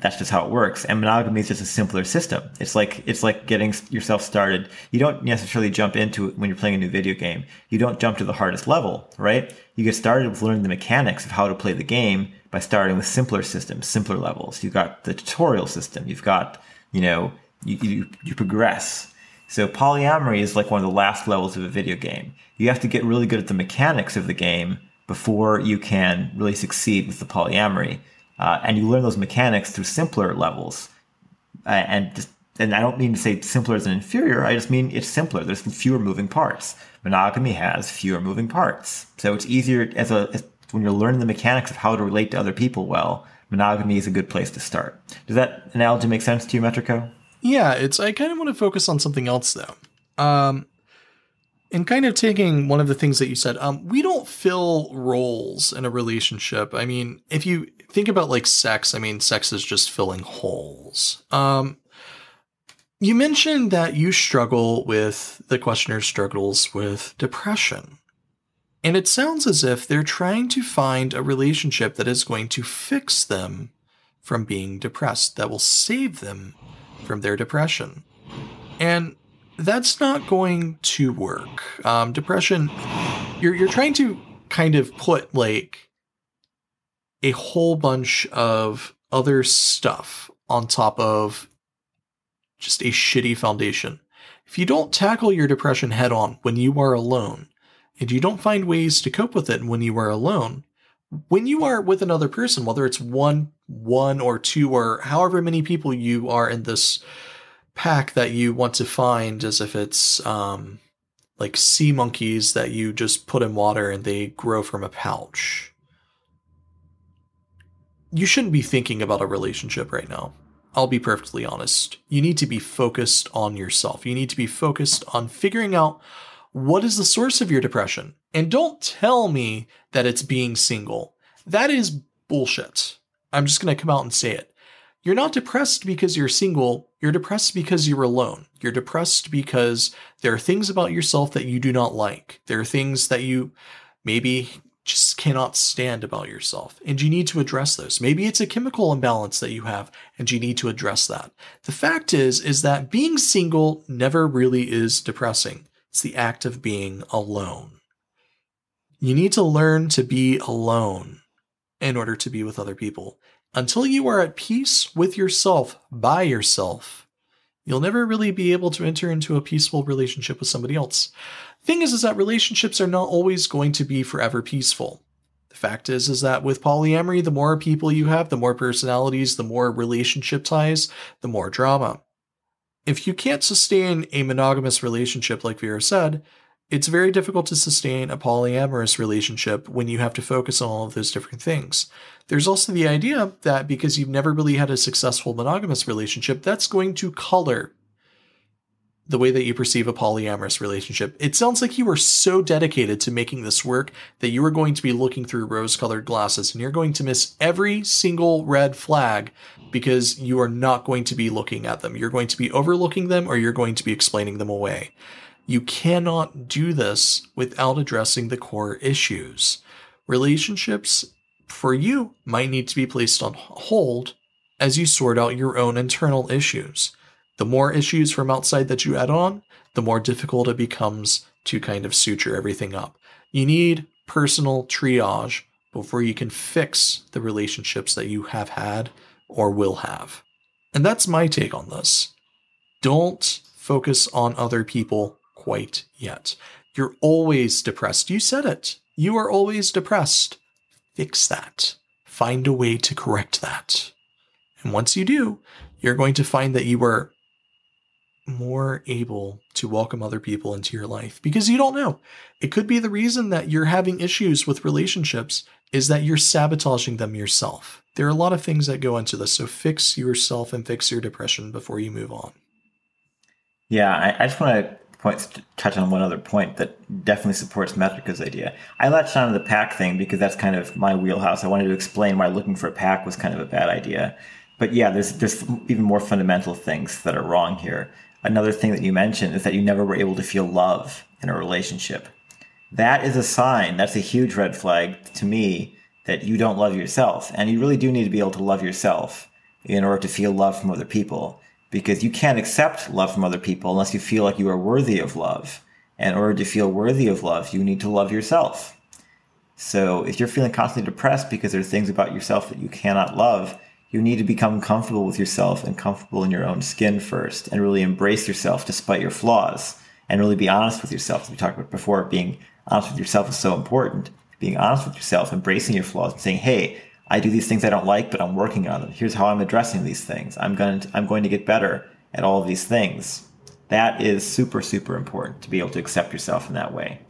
that's just how it works. And monogamy is just a simpler system. It's like it's like getting yourself started. You don't necessarily jump into it when you're playing a new video game. You don't jump to the hardest level, right? You get started with learning the mechanics of how to play the game by starting with simpler systems, simpler levels. You've got the tutorial system. You've got, you know, you, you, you progress. So polyamory is like one of the last levels of a video game. You have to get really good at the mechanics of the game before you can really succeed with the polyamory. Uh, and you learn those mechanics through simpler levels. And just, and I don't mean to say simpler as an inferior. I just mean it's simpler. There's fewer moving parts. Monogamy has fewer moving parts, so it's easier as a as, when you're learning the mechanics of how to relate to other people well. Monogamy is a good place to start. Does that analogy make sense to you, Metrico? Yeah, it's. I kind of want to focus on something else though. Um, and kind of taking one of the things that you said, um, we don't fill roles in a relationship. I mean, if you think about like sex, I mean, sex is just filling holes. Um, you mentioned that you struggle with the questioner struggles with depression. And it sounds as if they're trying to find a relationship that is going to fix them from being depressed, that will save them from their depression. And that's not going to work. Um, depression, you're, you're trying to kind of put like a whole bunch of other stuff on top of just a shitty foundation. If you don't tackle your depression head on when you are alone, and you don't find ways to cope with it when you are alone, when you are with another person, whether it's one, one or two, or however many people you are in this pack that you want to find, as if it's um, like sea monkeys that you just put in water and they grow from a pouch. You shouldn't be thinking about a relationship right now. I'll be perfectly honest. You need to be focused on yourself. You need to be focused on figuring out what is the source of your depression. And don't tell me that it's being single. That is bullshit. I'm just going to come out and say it. You're not depressed because you're single. You're depressed because you're alone. You're depressed because there are things about yourself that you do not like. There are things that you maybe just cannot stand about yourself. And you need to address those. Maybe it's a chemical imbalance that you have and you need to address that. The fact is, is that being single never really is depressing. It's the act of being alone. You need to learn to be alone in order to be with other people. Until you are at peace with yourself by yourself, you'll never really be able to enter into a peaceful relationship with somebody else. Thing is, is that relationships are not always going to be forever peaceful. The fact is, is that with polyamory, the more people you have, the more personalities, the more relationship ties, the more drama. If you can't sustain a monogamous relationship, like Vero said, it's very difficult to sustain a polyamorous relationship when you have to focus on all of those different things. There's also the idea that because you've never really had a successful monogamous relationship, that's going to color the way that you perceive a polyamorous relationship. It sounds like you were so dedicated to making this work that you are going to be looking through rose colored glasses and you're going to miss every single red flag because you are not going to be looking at them. You're going to be overlooking them or you're going to be explaining them away. You cannot do this without addressing the core issues. Relationships for you might need to be placed on hold as you sort out your own internal issues. The more issues from outside that you add on, the more difficult it becomes to kind of suture everything up. You need personal triage before you can fix the relationships that you have had or will have. And that's my take on this. Don't focus on other people quite yet. You're always depressed. You said it. You are always depressed. Fix that. Find a way to correct that. And once you do, you're going to find that you are more able to welcome other people into your life because you don't know. It could be the reason that you're having issues with relationships is that you're sabotaging them yourself. There are a lot of things that go into this, so fix yourself and fix your depression before you move on. Yeah, I, I just want to point, touch on one other point that definitely supports Metrica's idea. I latched on to the pack thing because that's kind of my wheelhouse. I wanted to explain why looking for a pack was kind of a bad idea. But yeah, there's there's even more fundamental things that are wrong here another thing that you mentioned is that you never were able to feel love in a relationship. That is a sign, that's a huge red flag to me that you don't love yourself. And you really do need to be able to love yourself in order to feel love from other people because you can't accept love from other people unless you feel like you are worthy of love. And in order to feel worthy of love, you need to love yourself. So if you're feeling constantly depressed because there are things about yourself that you cannot love, you need to become comfortable with yourself and comfortable in your own skin first and really embrace yourself despite your flaws and really be honest with yourself. As we talked about before, being honest with yourself is so important. Being honest with yourself, embracing your flaws and saying, hey, I do these things I don't like, but I'm working on them. Here's how I'm addressing these things. I'm going to, I'm going to get better at all of these things. That is super, super important to be able to accept yourself in that way.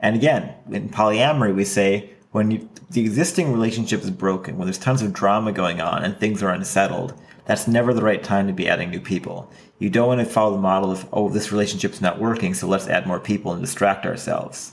And again, in polyamory, we say when you, the existing relationship is broken, when there's tons of drama going on and things are unsettled, that's never the right time to be adding new people. You don't want to follow the model of, oh, this relationship's not working, so let's add more people and distract ourselves.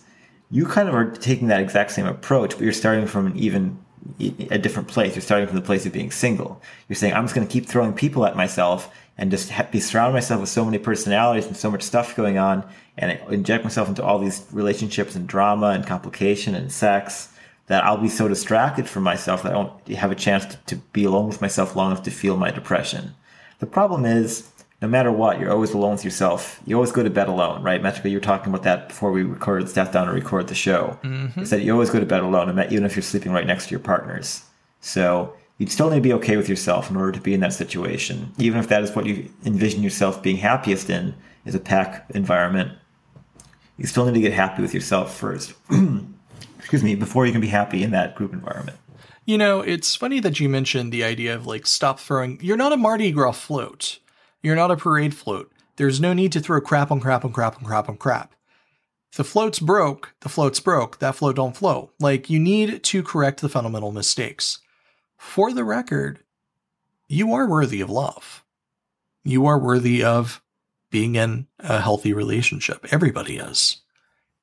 You kind of are taking that exact same approach, but you're starting from an even a different place. You're starting from the place of being single. You're saying, I'm just going to keep throwing people at myself and just be surround myself with so many personalities and so much stuff going on and inject myself into all these relationships and drama and complication and sex that I'll be so distracted from myself that I don't have a chance to, to be alone with myself long enough to feel my depression. The problem is, no matter what, you're always alone with yourself. You always go to bed alone, right? Metrika, you were talking about that before we recorded, sat down to record the show. Mm-hmm. Is that you always go to bed alone, even if you're sleeping right next to your partners. So you'd still need to be okay with yourself in order to be in that situation, even if that is what you envision yourself being happiest in, is a pack environment. You still need to get happy with yourself first. Excuse me, before you can be happy in that group environment. You know, it's funny that you mentioned the idea of like stop throwing. You're not a Mardi Gras float. You're not a parade float. There's no need to throw crap on crap on crap on crap on crap. The float's broke, the float's broke. That float don't flow. Like you need to correct the fundamental mistakes. For the record, you are worthy of love. You are worthy of being in a healthy relationship. Everybody is.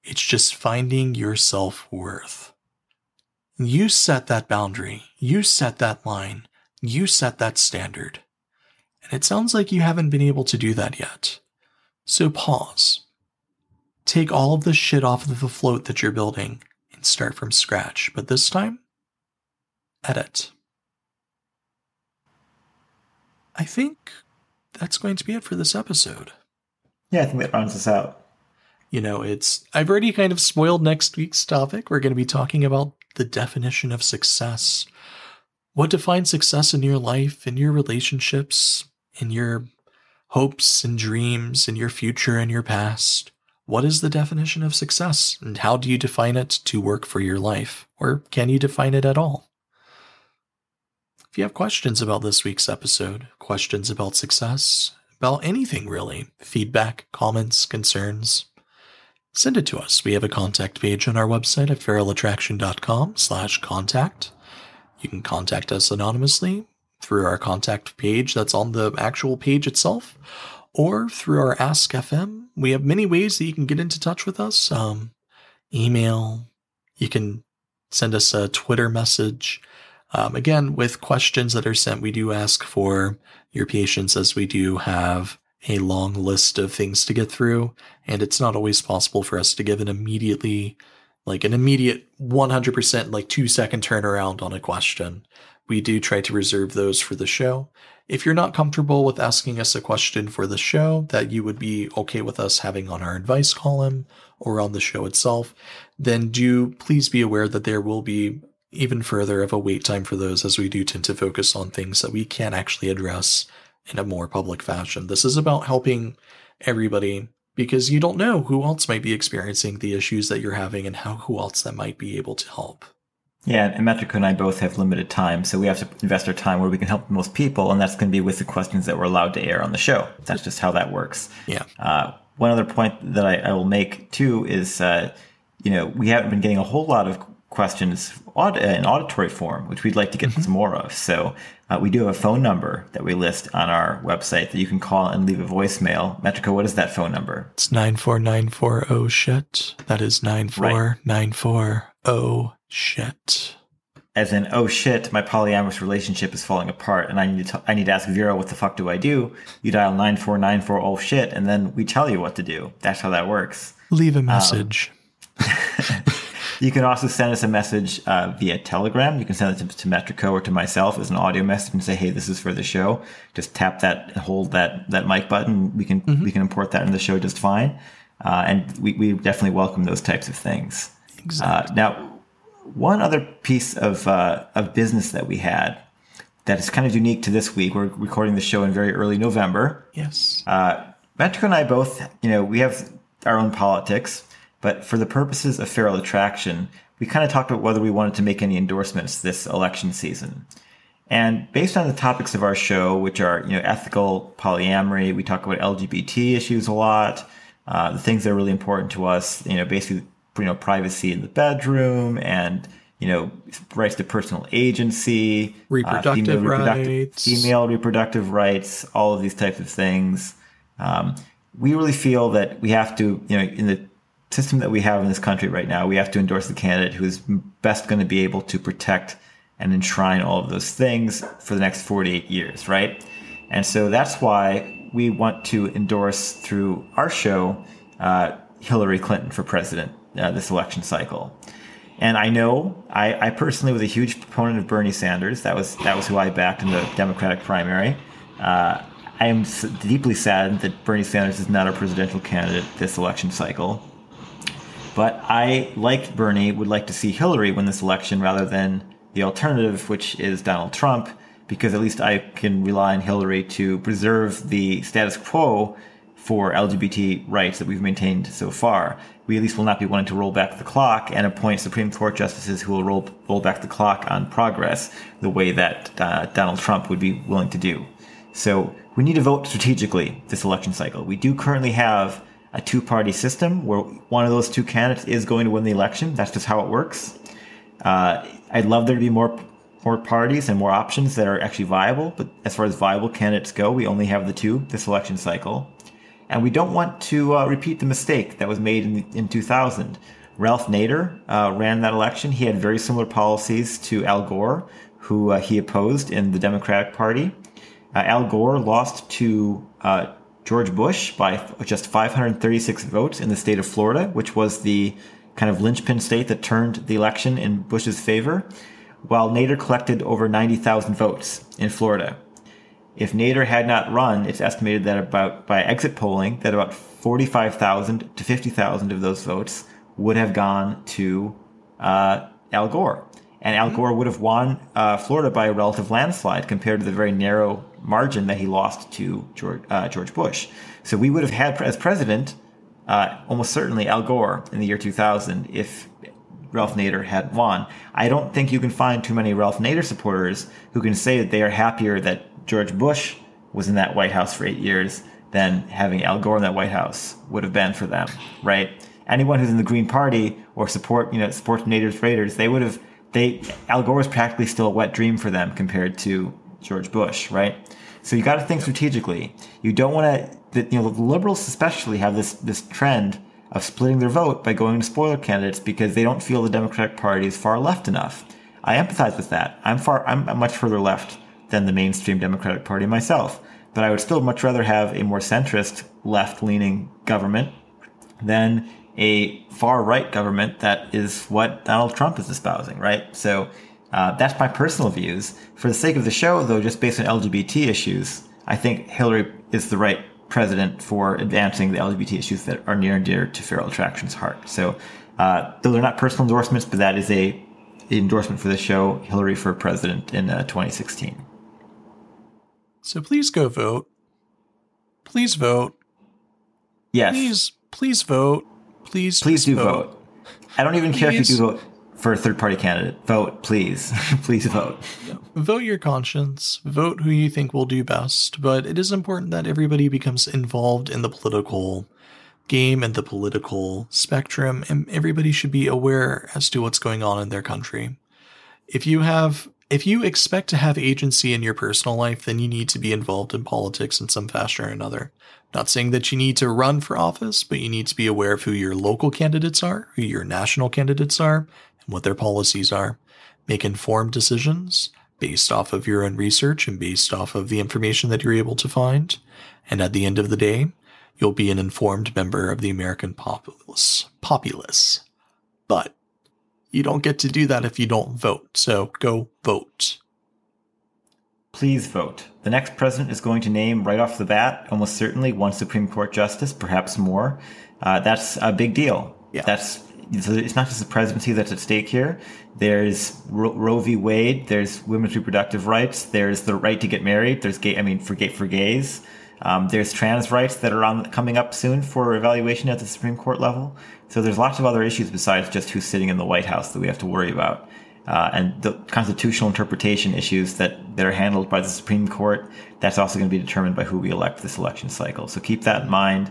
It's just finding your self worth. You set that boundary. You set that line. You set that standard. And it sounds like you haven't been able to do that yet. So pause. Take all of the shit off of the float that you're building and start from scratch. But this time, edit. I think that's going to be it for this episode. Yeah, I think that rounds us out. You know, it's I've already kind of spoiled next week's topic. We're going to be talking about the definition of success. What defines success in your life, in your relationships, in your hopes and dreams, in your future and your past? What is the definition of success, and how do you define it to work for your life? Or can you define it at all? If you have questions about this week's episode, questions about success, about anything really, feedback, comments, concerns, send it to us. We have a contact page on our website at feralattraction.com slash contact. You can contact us anonymously through our contact page that's on the actual page itself or through our Ask FM. We have many ways that you can get into touch with us. Um, email, you can send us a Twitter message. Um, again, with questions that are sent, we do ask for your patience as we do have a long list of things to get through, and it's not always possible for us to give an immediately, like an immediate 100% like two second turnaround on a question. We do try to reserve those for the show. If you're not comfortable with asking us a question for the show that you would be okay with us having on our advice column or on the show itself, then do please be aware that there will be even further of a wait time for those as we do tend to focus on things that we can't actually address in a more public fashion. This is about helping everybody because you don't know who else might be experiencing the issues that you're having and how who else that might be able to help. Yeah, and Metrika and I both have limited time, so we have to invest our time where we can help the most people, and that's going to be with the questions that we're allowed to air on the show. That's just how that works. Yeah. Uh, one other point that I, I will make too is, uh, you know, we haven't been getting a whole lot of questions in auditory form, which we'd like to get mm-hmm. some more of. So uh, we do have a phone number that we list on our website that you can call and leave a voicemail. Metrika, what is that phone number? It's 94940 shit. That is 94940 shit. As in, oh shit, my polyamorous relationship is falling apart, and I need to t- I need to ask Vero what the fuck do I do? You dial nine four nine four oh shit, and then we tell you what to do. That's how that works. Leave a message. Um, you can also send us a message uh, via Telegram. You can send it to, to Metrika or to myself as an audio message and say, "Hey, this is for the show." Just tap that, hold that that mic button. We can mm-hmm. we can import that in the show just fine. Uh, and we, we definitely welcome those types of things. Exactly. Uh, now, one other piece of uh, of business that we had that is kind of unique to this week. We're recording the show in very early November. Yes. Uh, Metrika and I both, you know, we have our own politics, but for the purposes of feral attraction, we kind of talked about whether we wanted to make any endorsements this election season. And based on the topics of our show, which are you know ethical polyamory, we talk about LGBT issues a lot, uh, the things that are really important to us, you know, basically you know privacy in the bedroom and you know rights to personal agency, reproductive, uh, female reproductive rights, female reproductive rights, all of these types of things. Um, we really feel that we have to, you know, in the system that we have in this country right now, we have to endorse the candidate who is best going to be able to protect and enshrine all of those things for the next 48 years, right? And so that's why we want to endorse through our show uh, Hillary Clinton for president uh, this election cycle. And I know I, I, personally was a huge proponent of Bernie Sanders. That was that was who I backed in the Democratic primary. Uh, I am deeply saddened that Bernie Sanders is not a presidential candidate this election cycle. But I, like Bernie, would like to see Hillary win this election rather than the alternative, which is Donald Trump, because at least I can rely on Hillary to preserve the status quo for LGBT rights that we've maintained so far. We at least will not be wanting to roll back the clock and appoint Supreme Court justices who will roll, roll back the clock on progress the way that uh, Donald Trump would be willing to do. So we need to vote strategically this election cycle. We do currently have a two party system where one of those two candidates is going to win the election. That's just how it works. Uh, I'd love there to be more more parties and more options that are actually viable. But as far as viable candidates go, we only have the two this election cycle. And we don't want to uh, repeat the mistake that was made in, in 2000. Ralph Nader uh, ran that election. He had very similar policies to Al Gore, who uh, he opposed in the Democratic Party. Uh, Al Gore lost to uh, George Bush by just 536 votes in the state of Florida, which was the kind of linchpin state that turned the election in Bush's favor, while Nader collected over 90,000 votes in Florida. If Nader had not run, it's estimated that about by exit polling that about 45,000 to 50,000 of those votes would have gone to uh, Al Gore. And Al Gore would have won uh, Florida by a relative landslide compared to the very narrow margin that he lost to George, uh, George Bush. So we would have had as president uh, almost certainly Al Gore in the year 2000 if Ralph Nader had won. I don't think you can find too many Ralph Nader supporters who can say that they are happier that George Bush was in that White House for eight years than having Al Gore in that White House would have been for them, right? Anyone who's in the Green Party or support, you know, supports Nader's Raiders, they would have, they, Al Gore was practically still a wet dream for them compared to George Bush, right? So you got to think strategically. You don't want to, you know, the liberals especially have this this trend of splitting their vote by going to spoiler candidates because they don't feel the Democratic Party is far left enough. I empathize with that. I'm far, I'm much further left than the mainstream Democratic Party myself. But I would still much rather have a more centrist, left leaning government than a far right government that is what Donald Trump is espousing, right? So uh, that's my personal views. For the sake of the show, though, just based on LGBT issues, I think Hillary is the right president for advancing the LGBT issues that are near and dear to Feral Attraction's heart. So uh, those are not personal endorsements, but that is a endorsement for the show, Hillary for president in uh, 2016. So please go vote. Please vote. Yes. Please, please vote. Please, please do vote. vote. I don't even please. care if you do vote for a third party candidate. Vote, please. please vote. Vote your conscience. Vote who you think will do best. But it is important that everybody becomes involved in the political game and the political spectrum, and everybody should be aware as to what's going on in their country. If you have if you expect to have agency in your personal life, then you need to be involved in politics in some fashion or another. Not saying that you need to run for office, but you need to be aware of who your local candidates are, who your national candidates are, and what their policies are. Make informed decisions based off of your own research and based off of the information that you're able to find. And at the end of the day, you'll be an informed member of the American populace. Populace. But you don't get to do that if you don't vote. So go vote. Please vote. The next president is going to name right off the bat, almost certainly, one Supreme Court justice, perhaps more. Uh, that's a big deal. Yeah. That's it's not just the presidency that's at stake here. There's Roe v. Wade. There's women's reproductive rights. There's the right to get married. There's gay. I mean, for gay for gays. Um, there's trans rights that are on coming up soon for evaluation at the Supreme Court level. So there's lots of other issues besides just who's sitting in the White House that we have to worry about. Uh, and the constitutional interpretation issues that, that are handled by the Supreme Court, that's also going to be determined by who we elect this election cycle. So keep that in mind.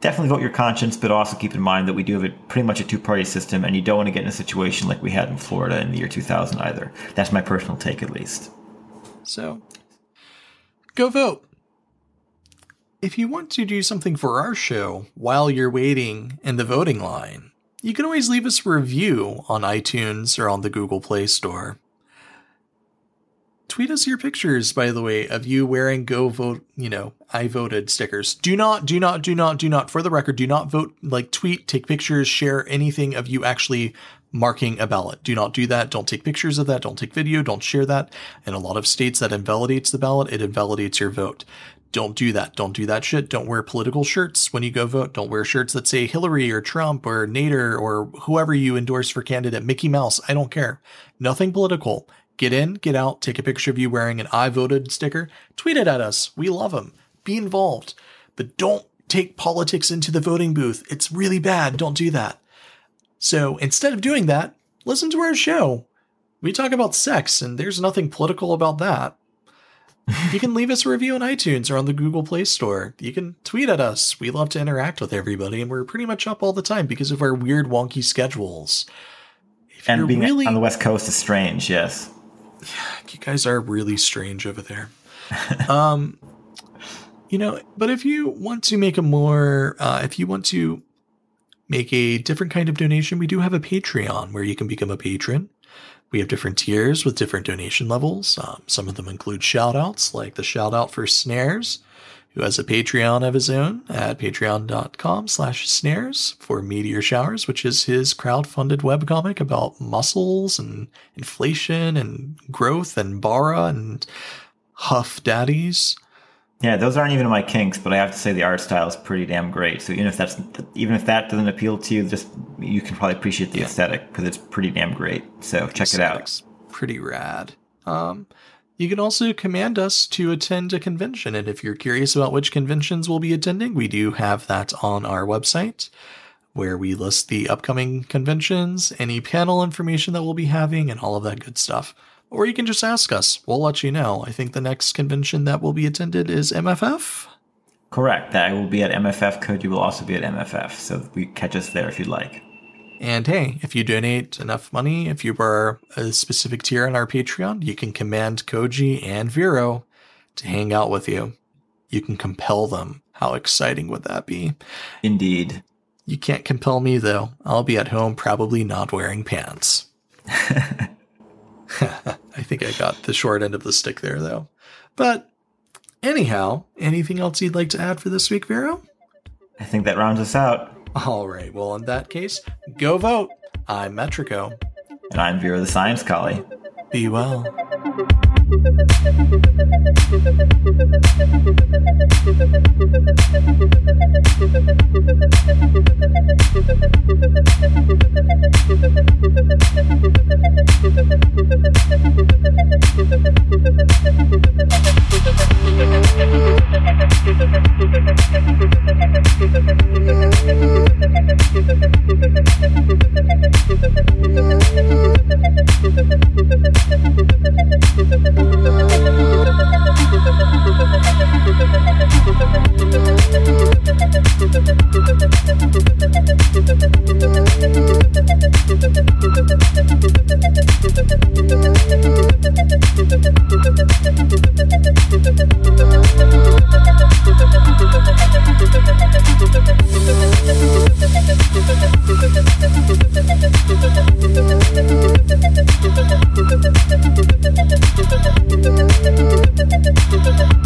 Definitely vote your conscience, but also keep in mind that we do have a, pretty much a two party system, and you don't want to get in a situation like we had in Florida in the year 2000 either. That's my personal take, at least. So go vote if you want to do something for our show while you're waiting in the voting line, you can always leave us a review on iTunes or on the Google Play Store. Tweet us your pictures, by the way, of you wearing go vote, you know, I voted stickers. Do not, do not, do not, do not, for the record, do not vote, like tweet, take pictures, share anything of you actually marking a ballot. Do not do that. Don't take pictures of that. Don't take video. Don't share that. In a lot of states, that invalidates the ballot. It invalidates your vote don't do that. Don't do that shit. Don't wear political shirts when you go vote. Don't wear shirts that say Hillary or Trump or Nader or whoever you endorse for candidate, Mickey Mouse. I don't care. Nothing political. Get in, get out, take a picture of you wearing an I voted sticker, tweet it at us. We love them. Be involved. But don't take politics into the voting booth. It's really bad. Don't do that. So instead of doing that, listen to our show. We talk about sex, and there's nothing political about that you can leave us a review on iTunes or on the Google Play Store. You can tweet at us. We love to interact with everybody, and we're pretty much up all the time because of our weird, wonky schedules. If and being really, on the West Coast is strange, yes. Yeah, you guys are really strange over there. um, you know, but if you want to make a more, uh, if you want to make a different kind of donation, we do have a Patreon where you can become a patron. We have different tiers with different donation levels. Um, some of them include shoutouts, like the shout out for Snares, who has a Patreon of his own at patreon.com slash snares for Meteor Showers, which is his crowd-funded webcomic about muscles and inflation and growth and bara and huff daddies. Yeah, those aren't even my kinks, but I have to say the art style is pretty damn great. So even if that's even if that doesn't appeal to you, just you can probably appreciate the yeah. aesthetic because it's pretty damn great. So check it out. Pretty rad. Um, you can also command us to attend a convention, and if you're curious about which conventions we'll be attending, we do have that on our website, where we list the upcoming conventions, any panel information that we'll be having, and all of that good stuff. Or you can just ask us. We'll let you know. I think the next convention that will be attended is MFF. Correct. I will be at MFF. Cody will also be at MFF. So we catch us there if you'd like. And hey, if you donate enough money, if you were a specific tier on our Patreon, you can command Koji and Vero to hang out with you. You can compel them. How exciting would that be? Indeed. You can't compel me, though. I'll be at home, probably not wearing pants. I think I got the short end of the stick there, though. But anyhow, anything else you'd like to add for this week, Vero? I think that rounds us out. All right. Well, in that case, go vote. I'm Metrika. And I'm Vero the Science Collie. Be well. Música Thank you.